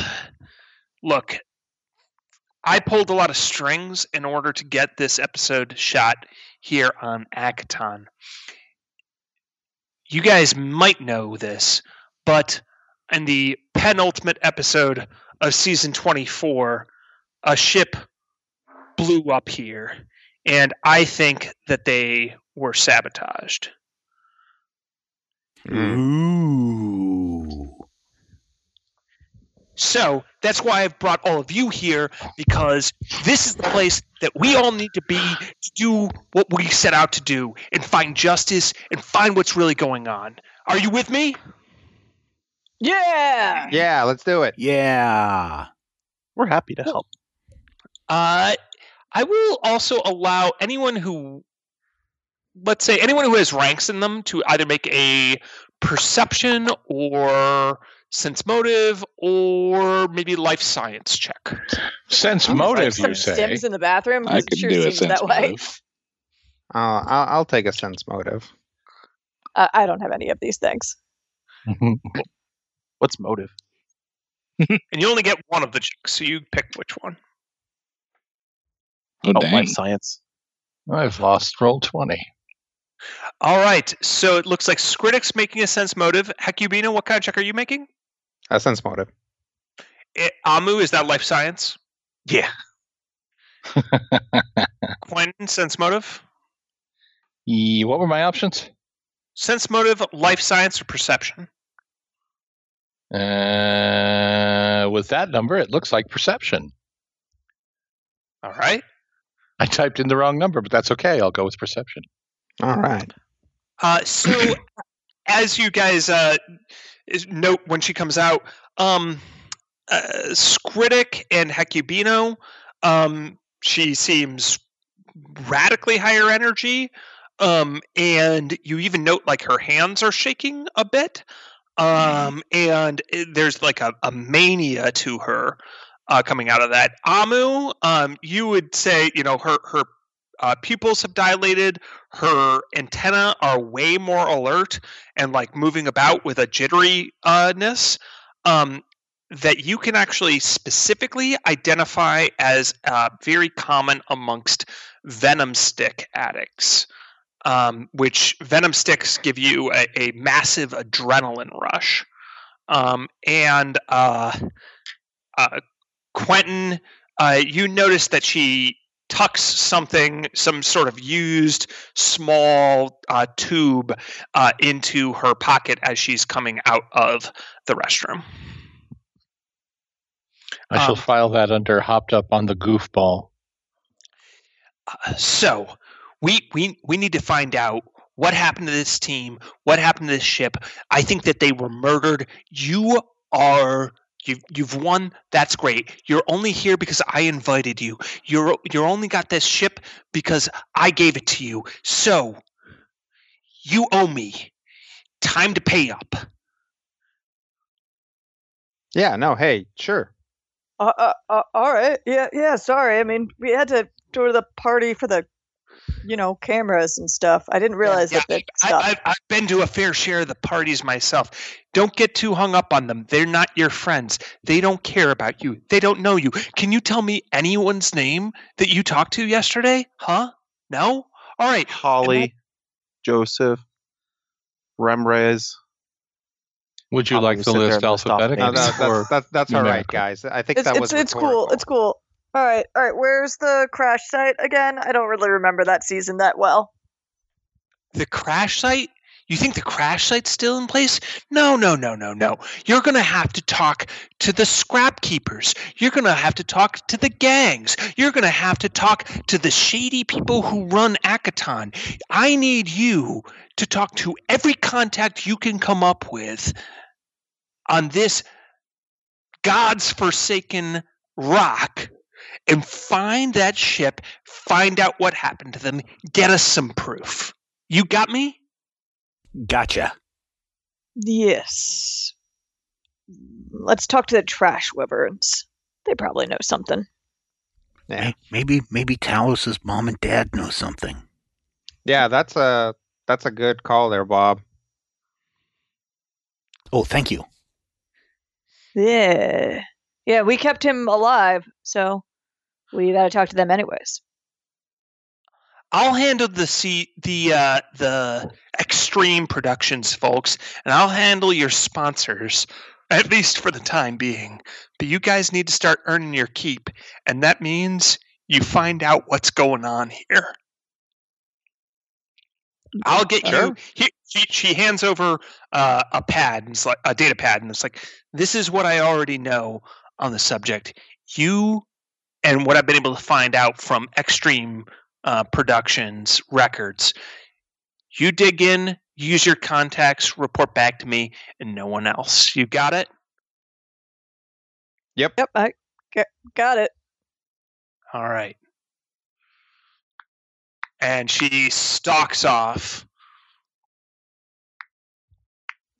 look, I pulled a lot of strings in order to get this episode shot here on Akiton you guys might know this, but in the penultimate episode of season 24, a ship blew up here, and I think that they were sabotaged. Ooh. So that's why I've brought all of you here because this is the place that we all need to be to do what we set out to do and find justice and find what's really going on. Are you with me? Yeah. Yeah, let's do it. Yeah. We're happy to help. Uh, I will also allow anyone who let's say anyone who has ranks in them to either make a perception or sense motive or maybe life science check. Sense motive, some you say? stims in the bathroom. I It could sure do a sense that way. motive. Uh, I'll, I'll take a sense motive. Uh, I don't have any of these things. <laughs> What's motive? <laughs> And you only get one of the checks, so you pick which one. Oh, Oh, dang. life science. I've lost roll 20. All right, so it looks like Skritic's making a sense motive. Hecubino, what kind of check are you making? A sense motive. Eh, Amu, is that life science? Yeah. <laughs> Quentin, sense motive? Ye- what were my options? Sense motive, life science, or perception? Uh, with that number, it looks like perception. All right. I typed in the wrong number, but that's okay. I'll go with perception. All right. Uh, so, <clears throat> as you guys uh, note when she comes out, um, uh, Skritic and Hecubino, um, she seems radically higher energy. Um, and you even note like her hands are shaking a bit. Um, and there's like a, a mania to her uh, coming out of that. Amu, um, you would say, you know, her her uh, pupils have dilated her antenna are way more alert and like moving about with a jitteriness um, that you can actually specifically identify as uh, very common amongst venom stick addicts um, which venom sticks give you a, a massive adrenaline rush um, and uh, uh, quentin uh, you notice that she tucks something, some sort of used small uh, tube, uh, into her pocket as she's coming out of the restroom. I shall Um, file that under hopped up on the goofball. Uh, so we we we need to find out what happened to this team, what happened to this ship. I think that they were murdered. You are you've you've won. That's great. You're only here because I invited you. You're you're only got this ship because I gave it to you. So you owe me. Time to pay up. Yeah. No. Hey. Sure. Uh, uh, uh, all right. Yeah, yeah. Sorry. I mean, we had to go to the party for the, you know, cameras and stuff. I didn't realize Yeah, that the I, stuff. I've, I've been to a fair share of the parties myself. Don't get too hung up on them. They're not your friends. They don't care about you. They don't know you. Can you tell me anyone's name that you talked to yesterday? Huh? No? All right. Holly, Joseph, Remrez. Would you I'm like gonna the list and list alphabetically? No, names. that's that's, that's all right, guys. I think it's that it's was it's cool. It's cool. All right, all right. Where's the crash site again? I don't really remember that season that well. The crash site? You think the crash site's still in place? No, no, no, no, no. You're going to have to talk to the scrap keepers. You're going to have to talk to the gangs. You're going to have to talk to the shady people who run Akiton. I need you to talk to every contact you can come up with on this God's forsaken rock and find that ship, find out what happened to them, get us some proof. You got me? Gotcha. Yes. Let's talk to the trash wyverns. They probably know something. Yeah. Maybe maybe Talos's mom and dad know something. Yeah. That's a that's a good call there, Bob. Oh, thank you. Yeah. Yeah, we kept him alive, so we gotta talk to them anyways. I'll handle the C, the uh, the extreme productions, folks, and I'll handle your sponsors, at least for the time being. But you guys need to start earning your keep, and that means you find out what's going on here. I'll get Sure. you. He, she, she hands over uh, a pad, and it's like a data pad, and it's like, "This is what I already know on the subject. You and what I've been able to find out from Extreme uh, Productions records. You dig in, use your contacts, report back to me, and no one else. You got it? Yep, I g- got it. All right. and she stalks off.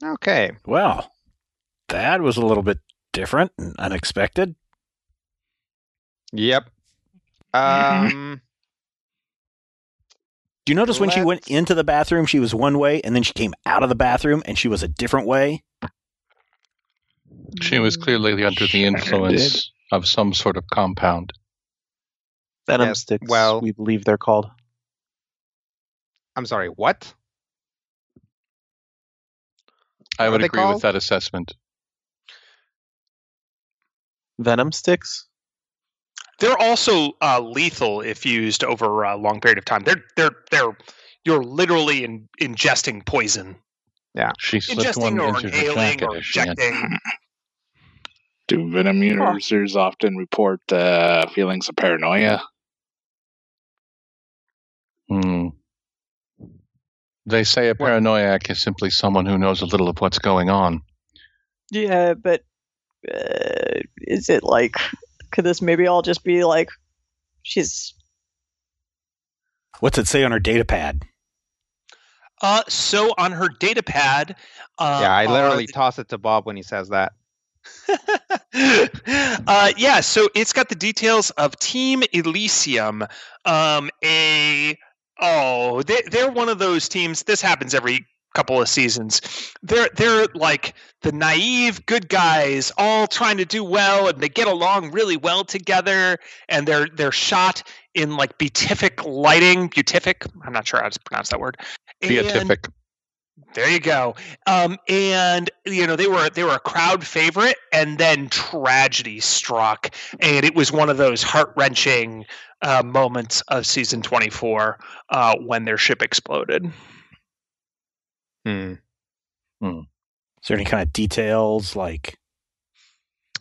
Okay. Well, that was a little bit different and unexpected. Yep. <laughs> Um. Do you notice when she went into the bathroom, she was one way, and then she came out of the bathroom and she was a different way? She was clearly under the Sure influence of some sort of compound. Venom Yes, sticks. well- we believe they're called. I'm sorry. What? I What would they agree called? with that assessment. Venom sticks. They're also uh, lethal if used over a long period of time. They're they're they're you're literally in, ingesting poison, Yeah, She slipped one ingesting or into inhaling or as she had- injecting. <laughs> Do venom users often report uh, feelings of paranoia? Hmm. They say a paranoiac is simply someone who knows a little of what's going on. Yeah, but uh, is it like? Could this maybe all just be like? She's What's it say on her data pad? Uh, so on her data pad, uh, yeah, I literally the- toss it to Bob when he says that. <laughs> uh, yeah, so it's got the details of Team Elysium. Um, a oh, they, they're one of those teams. This happens every couple of seasons. They're they're like the naive good guys, all trying to do well, and they get along really well together. And they're they're shot in like beatific lighting. Beatific. I'm not sure how to pronounce that word. And- there you go. Um, and you know they were they were a crowd favorite, and then tragedy struck, and it was one of those heart wrenching uh, moments of season twenty four uh, when their ship exploded. Hmm. Is there any kind of details like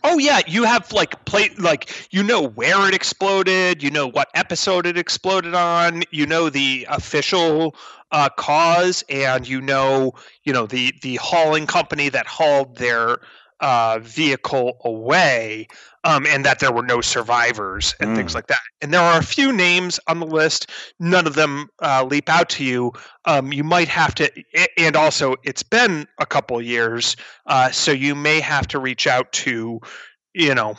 Oh yeah, you have like play like you know where it exploded, you know what episode it exploded on, you know the official uh, cause, and you know you know the the hauling company that hauled their uh, vehicle away, um, and that there were no survivors and things Mm. like that. And there are a few names on the list. None of them uh, leap out to you. Um, you might have to, and also it's been a couple years, uh, so you may have to reach out to, you know,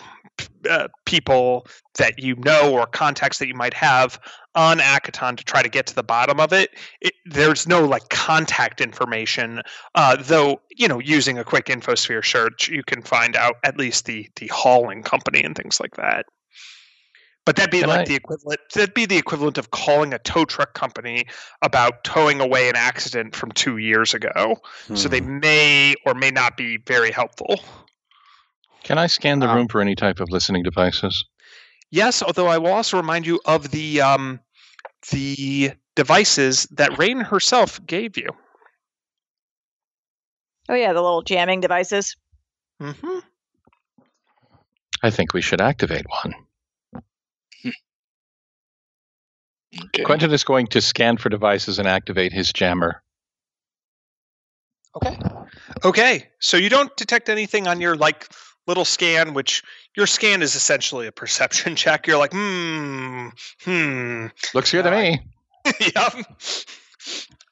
uh, people that you know or contacts that you might have on Akiton to try to get to the bottom of it. it there's no like contact information, uh, though. You know, using a quick infosphere search, you can find out at least the the hauling company and things like that. But that'd be Can like I- the equivalent. That'd be the equivalent of calling a tow truck company about towing away an accident from two years ago. So they Hmm. may or may not be very helpful. Can I scan the Um, room for any type of listening devices? Yes, although I will also remind you of the um, the devices that Rain herself gave you. oh yeah, the little jamming devices. hmm I think we should activate one. Okay. Quentin is going to scan for devices and activate his jammer. Okay. Okay. So you don't detect anything on your like little scan, which your scan is essentially a perception <laughs> check. You're like, hmm, hmm. Looks good to Uh, me. <laughs> yep.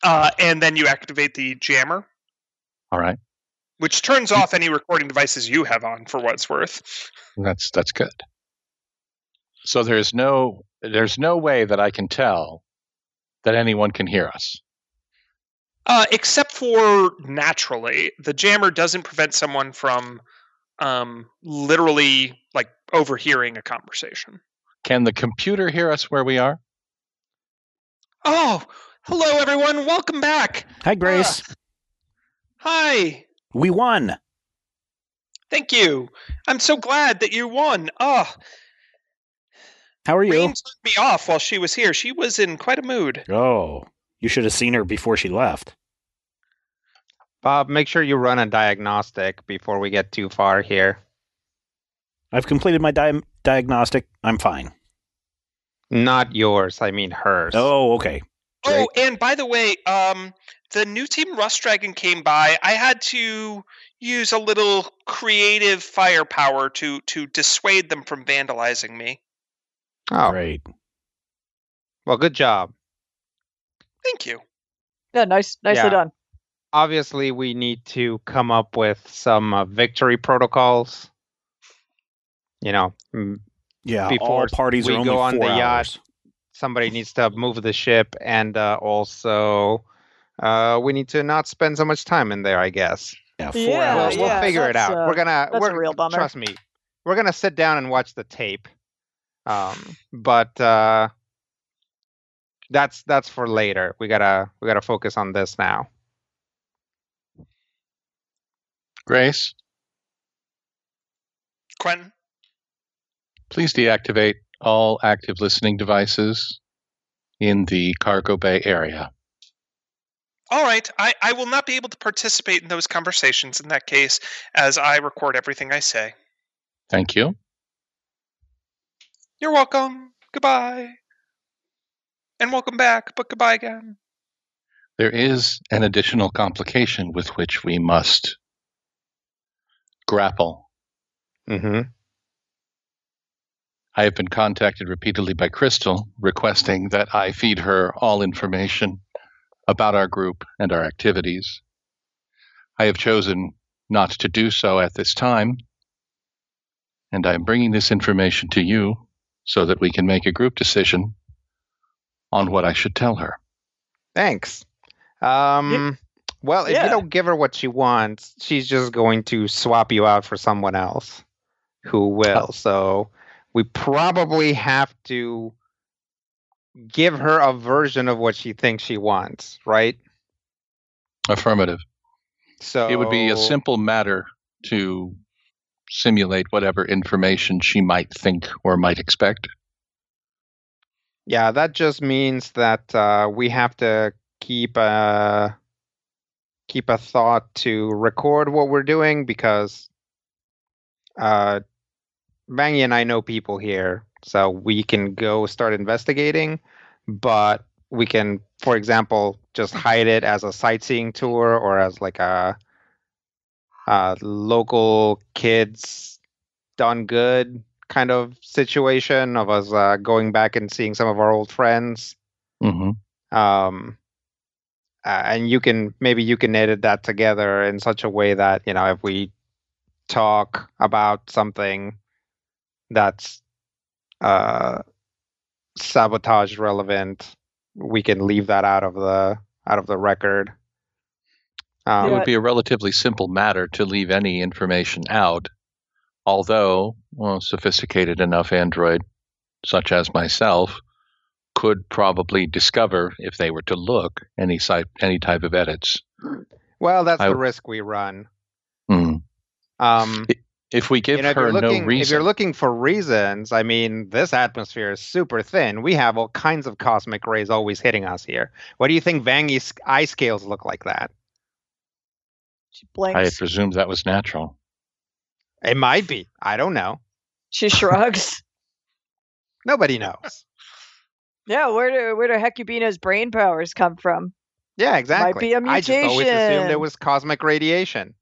Uh, and then you activate the jammer, All right, which turns off any recording devices you have on, for what it's worth. that's that's good. So there's no there's no way that I can tell that anyone can hear us. Uh, except for naturally, the jammer doesn't prevent someone from um, literally like overhearing a conversation. Can the computer hear us where we are? Oh, hello everyone! Welcome back. Hi, Grace. Hi. we won. Thank you. I'm so glad that you won. Oh, How are you? Rain turned me off while she was here. She was in quite a mood. Oh, you should have seen her before she left. Bob, make sure you run a diagnostic before we get too far here. I've completed my di- diagnostic. I'm fine. Not yours, I mean hers. Oh, okay. Oh, and by the way, um, the new team Rust Dragon came by. I had to use a little creative firepower to to dissuade them from vandalizing me. Oh, Great. well, good job. Thank you. Yeah, nice, nicely Yeah. done. Obviously, we need to come up with some uh, victory protocols. You know, Yeah, Before all parties we are only go on four the yacht, somebody needs to move the ship, and uh, also uh, we need to not spend so much time in there. I guess Yeah, four Yeah, we'll, hours. we'll yeah, figure it that's, out. uh, we're gonna. that's a we're, real bummer. Trust me, we're gonna sit down and watch the tape. Um, but uh, that's that's for later. We gotta we gotta focus on this now. Grace, Quentin. please deactivate all active listening devices in the cargo bay area. All right, I, I will not be able to participate in those conversations in that case, as I record everything I say. Thank you. You're welcome. Goodbye. And welcome back, but goodbye again. There is an additional complication with which we must grapple. Mm-hmm. I have been contacted repeatedly by Crystal requesting that I feed her all information about our group and our activities. I have chosen not to do so at this time, and I am bringing this information to you so that we can make a group decision on what I should tell her. Thanks. Um, well, if yeah. you don't give her what she wants, she's just going to swap you out for someone else who will. So we probably have to give her a version of what she thinks she wants, right? Affirmative. So It would be a simple matter to simulate whatever information she might think or might expect. Yeah, that just means that uh, we have to keep a keep a thought to record what we're doing because uh, Vangi and I know people here, so we can go start investigating. But we can, for example, just hide it as a sightseeing tour or as like a, a local kids done good kind of situation of us uh, going back and seeing some of our old friends. hmm Um, uh, and you can maybe you can edit that together in such a way that you know if we talk about something that's uh, sabotage relevant, we can leave that out of the out of the record. It Um, Yeah. would be a relatively simple matter to leave any information out, although, well, sophisticated enough android, such as myself, could probably discover, if they were to look, any site, any type of edits. Well, that's I- the risk we run. Hmm. Um, If we give you know, if her you're looking, no reason, if you're looking for reasons, I mean, this atmosphere is super thin. We have all kinds of cosmic rays always hitting us here. What do you think Vangi's eye scales look like that? She I presume that was natural. It might be. I don't know. She shrugs. <laughs> Nobody knows. Yeah, where do where do Hecubino's brain powers come from? Yeah, exactly. Might be a I just always assumed it was cosmic radiation.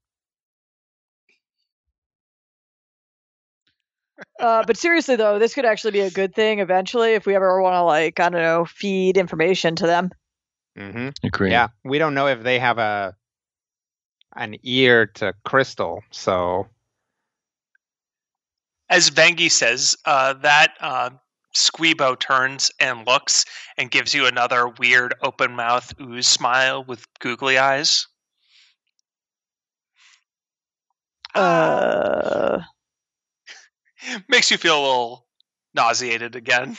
Uh, but seriously though, this could actually be a good thing eventually if we ever want to like I don't know feed information to them. Mm-hmm. Agreed. Yeah, we don't know if they have a an ear to Crystal. So As Vangi says, uh, that uh, Squeebo turns and looks and gives you another weird open mouth ooze smile with googly eyes. Uh, <laughs> Makes you feel a little nauseated again.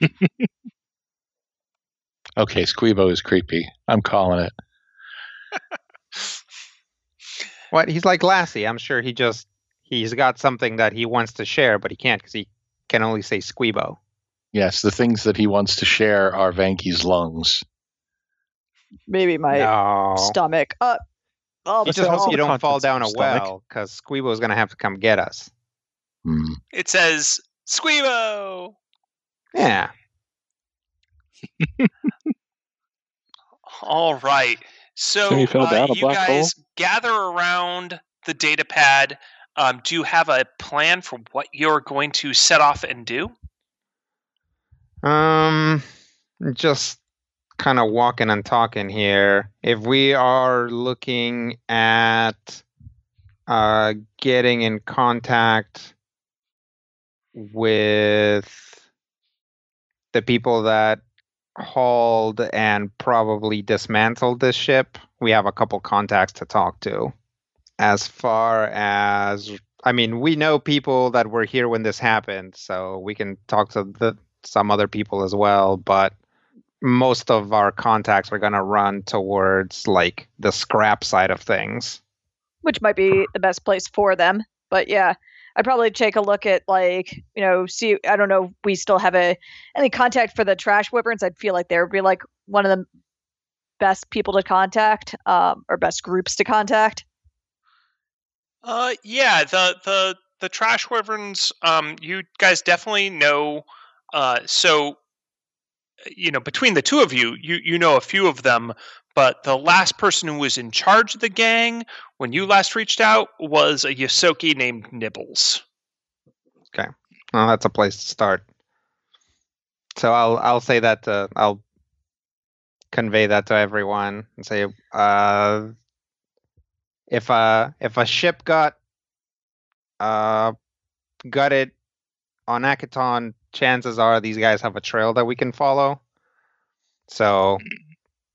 <laughs> Okay, Squeebo is creepy. I'm calling it. <laughs> what? He's like Lassie. I'm sure he just he's got something that he wants to share, but he can't because he can only say Squeebo. Yes, the things that he wants to share are Vangi's lungs. maybe my no. stomach. Uh, all You just hope you don't fall down a stomach. well because Squeebo's gonna have to come get us. Hmm. It says Squeebo. Yeah. <laughs> All right. So, So you uh, down a you black hole? guys gather around the data pad. Um, do you have a plan for what you're going to set off and do? Um, just kind of walking and talking here. If we are looking at uh, getting in contact with the people that hauled and probably dismantled this ship, we have a couple contacts to talk to. As far as, I mean, we know people that were here when this happened, so we can talk to the, some other people as well, but most of our contacts are going to run towards like the scrap side of things. which might be the best place for them. But yeah, I'd probably take a look at like you know see I don't know if we still have a any contact for the trash wyverns. I'd feel like they would be like one of the best people to contact um, or best groups to contact. Uh, yeah, the the the trash wyverns. Um, you guys definitely know. Uh, so, you know, between the two of you, you you know a few of them. But the last person who was in charge of the gang when you last reached out was a Ysoki named Nibbles. Okay, well, that's a place to start. So I'll I'll say that to, I'll convey that to everyone and say uh, if a if a ship got uh, gutted on Akiton, chances are these guys have a trail that we can follow. So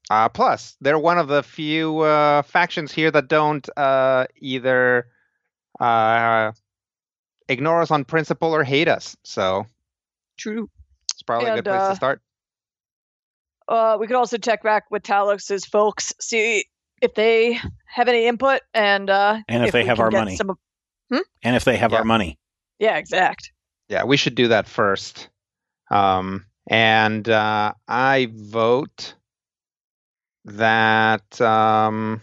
uh, plus they're one of the few uh, factions here that don't uh, either uh, ignore us on principle or hate us. So True. it's probably a good place uh, to start. Uh, we could also check back with Talos's folks, see if they have any input, and uh, And if they have our money. Some of, And if they have Yeah. our money, yeah, exact. Yeah, we should do that first. Um, and uh, I vote that um,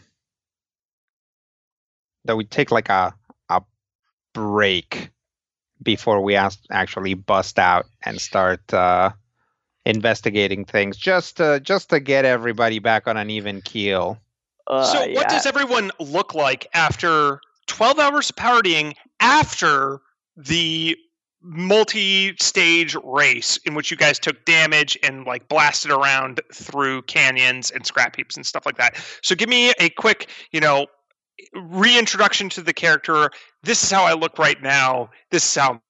that we take like a a break before we as- actually bust out and start uh, investigating things, just to just to get everybody back on an even keel. Uh, so, yeah. what does everyone look like after 12 hours of partying after the multi-stage race in which you guys took damage and like blasted around through canyons and scrap heaps and stuff like that. So give me a quick, you know, reintroduction to the character. This is how I look right now. This is how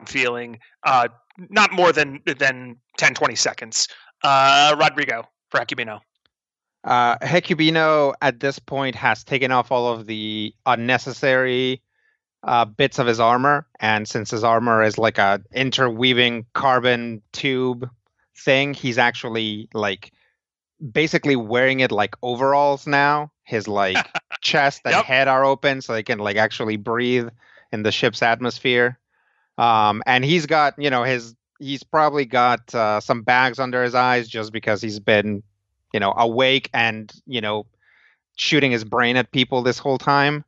I'm feeling. Uh not more than than 10 20 seconds. Uh Rodrigo for Hecubino. Uh, Hecubino at this point has taken off all of the unnecessary uh, bits of his armor, and since his armor is like a interweaving carbon tube thing, he's actually like basically wearing it like overalls now. His like <laughs> chest and Yep. head are open, so they can like actually breathe in the ship's atmosphere. Um, and he's got you know his he's probably got uh, some bags under his eyes just because he's been you know awake and you know shooting his brain at people this whole time.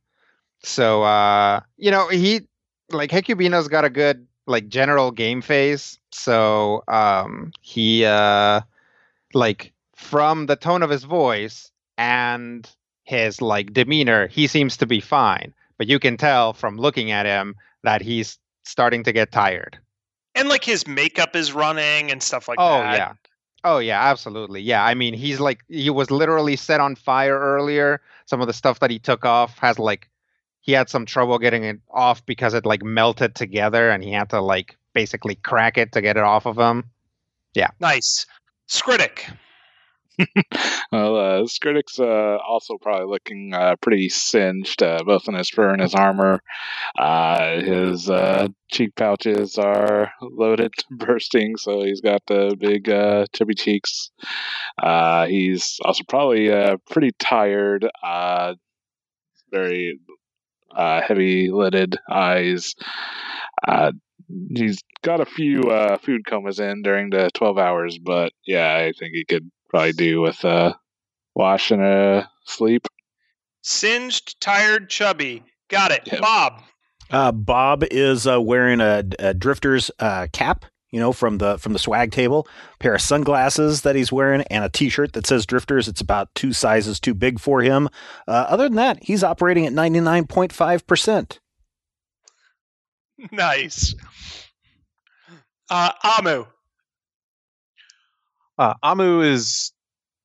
So uh you know he like hecubino's got a good like general game phase. So um he uh like from the tone of his voice and his like demeanor he seems to be fine. But you can tell from looking at him that he's starting to get tired. And like his makeup is running and stuff like oh that. yeah oh yeah absolutely yeah i mean he's like he was literally set on fire earlier some of the stuff that he took off has like he had some trouble getting it off because it like melted together and he had to like basically crack it to get it off of him Yeah. Nice. Skritic. <laughs> Well, uh, Skritic's uh, also probably looking uh, pretty singed, uh, both in his fur and his armor. Uh, his uh, cheek pouches are loaded <laughs> bursting, so he's got the big chubby cheeks. He's also probably pretty tired, very heavy lidded eyes. He's got a few uh, food comas in during the 12 hours, but yeah, I think he could probably do with uh, wash and a sleep. Singed, tired, chubby. Got it. Yep. Bob. uh, Bob is uh, wearing a, a drifter's uh, cap, you know, from the from the swag table. pair of sunglasses that he's wearing, and a T-shirt that says Drifters. It's about two sizes too big for him. Uh, other than that, he's operating at ninety nine point five percent. <laughs> Nice. Uh, Amu. Uh, Amu is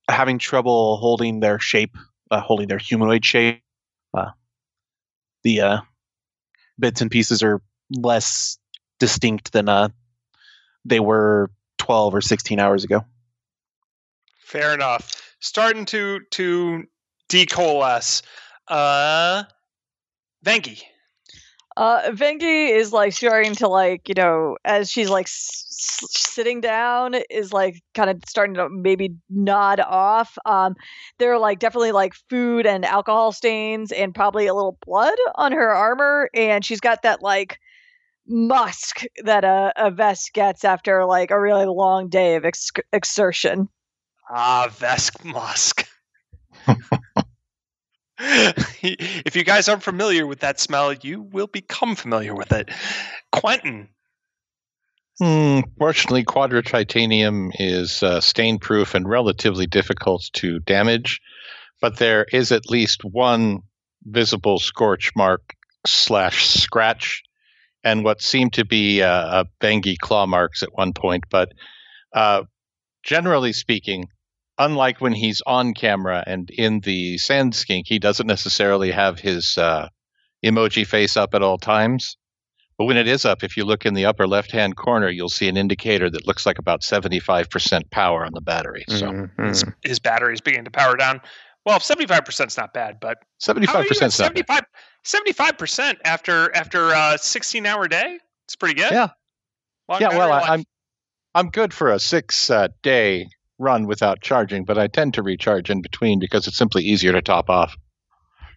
having trouble holding their shape, uh, holding their humanoid shape. Uh, the uh, bits and pieces are less distinct than uh, they were 12 or 16 hours ago. Fair enough. Starting to to decoalesce. Uh, Vangi. Uh, Vangi is like starting to like you know as she's like s- s- sitting down is like kind of starting to maybe nod off. Um, there are like definitely like food and alcohol stains and probably a little blood on her armor, and she's got that like musk that a, a Vesk gets after like a really long day of ex- exertion. Ah, Vesk Musk. <laughs> <laughs> if you guys aren't familiar with that smell, you will become familiar with it. Quentin. Hmm, fortunately, quadratitanium is uh, stain proof and relatively difficult to damage, but there is at least one visible scorch mark slash scratch and what seemed to be uh, Vangi claw marks at one point. But uh, generally speaking, unlike when he's on camera and in the sand skink, he doesn't necessarily have his uh, emoji face up at all times. But when it is up, if you look in the upper left hand corner, you'll see an indicator that looks like about 75% power on the battery. So Mhm. His battery's beginning to power down. Well, seventy-five percent is not bad, but how are you 75% at is not bad. 75 percent after after a sixteen-hour day. It's pretty good. Yeah. Long Yeah, well, I, life. I'm I'm good for a six uh, day run without charging, but I tend to recharge in between because it's simply easier to top off.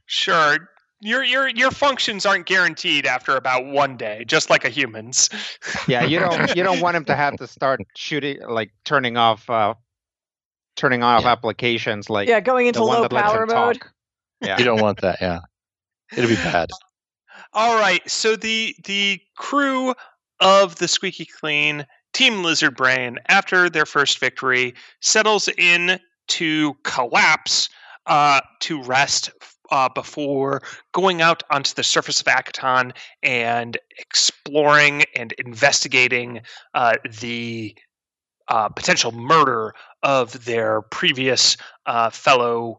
sure. Your your your functions aren't guaranteed after about one day, just like a human's. <laughs> Yeah, you don't you don't want him to have to <laughs> start shooting like turning off uh turning off Yeah. applications like yeah, going into one low that power mode. talk. Yeah. You don't want that, yeah. It'll be bad. All right, so the the crew of the Squeaky Clean Team Lizard Brain, after their first victory, settles in to collapse uh, to rest uh, before going out onto the surface of Akiton and exploring and investigating uh, the uh, potential murder of their previous uh, fellow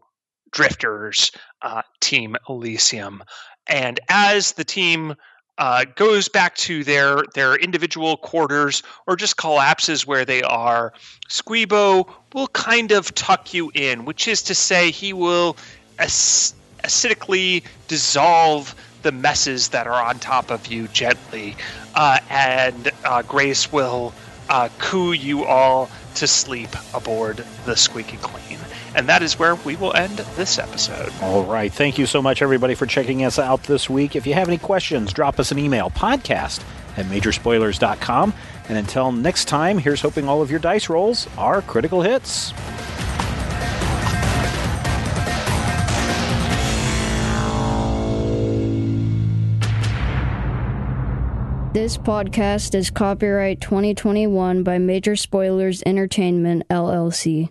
drifters, uh, Team Elysium. And as the team uh, goes back to their their individual quarters or just collapses where they are, Squeebo will kind of tuck you in, which is to say, he will ac- acidically dissolve the messes that are on top of you gently, uh, and uh, Grace will uh, coo you all to sleep aboard the Squeaky Clean. And that is where we will end this episode. All right. Thank you so much, everybody, for checking us out this week. If you have any questions, drop us an email podcast at majorspoilers.com. And until next time, here's hoping all of your dice rolls are critical hits. This podcast is copyright 2021 by Major Spoilers Entertainment, LLC.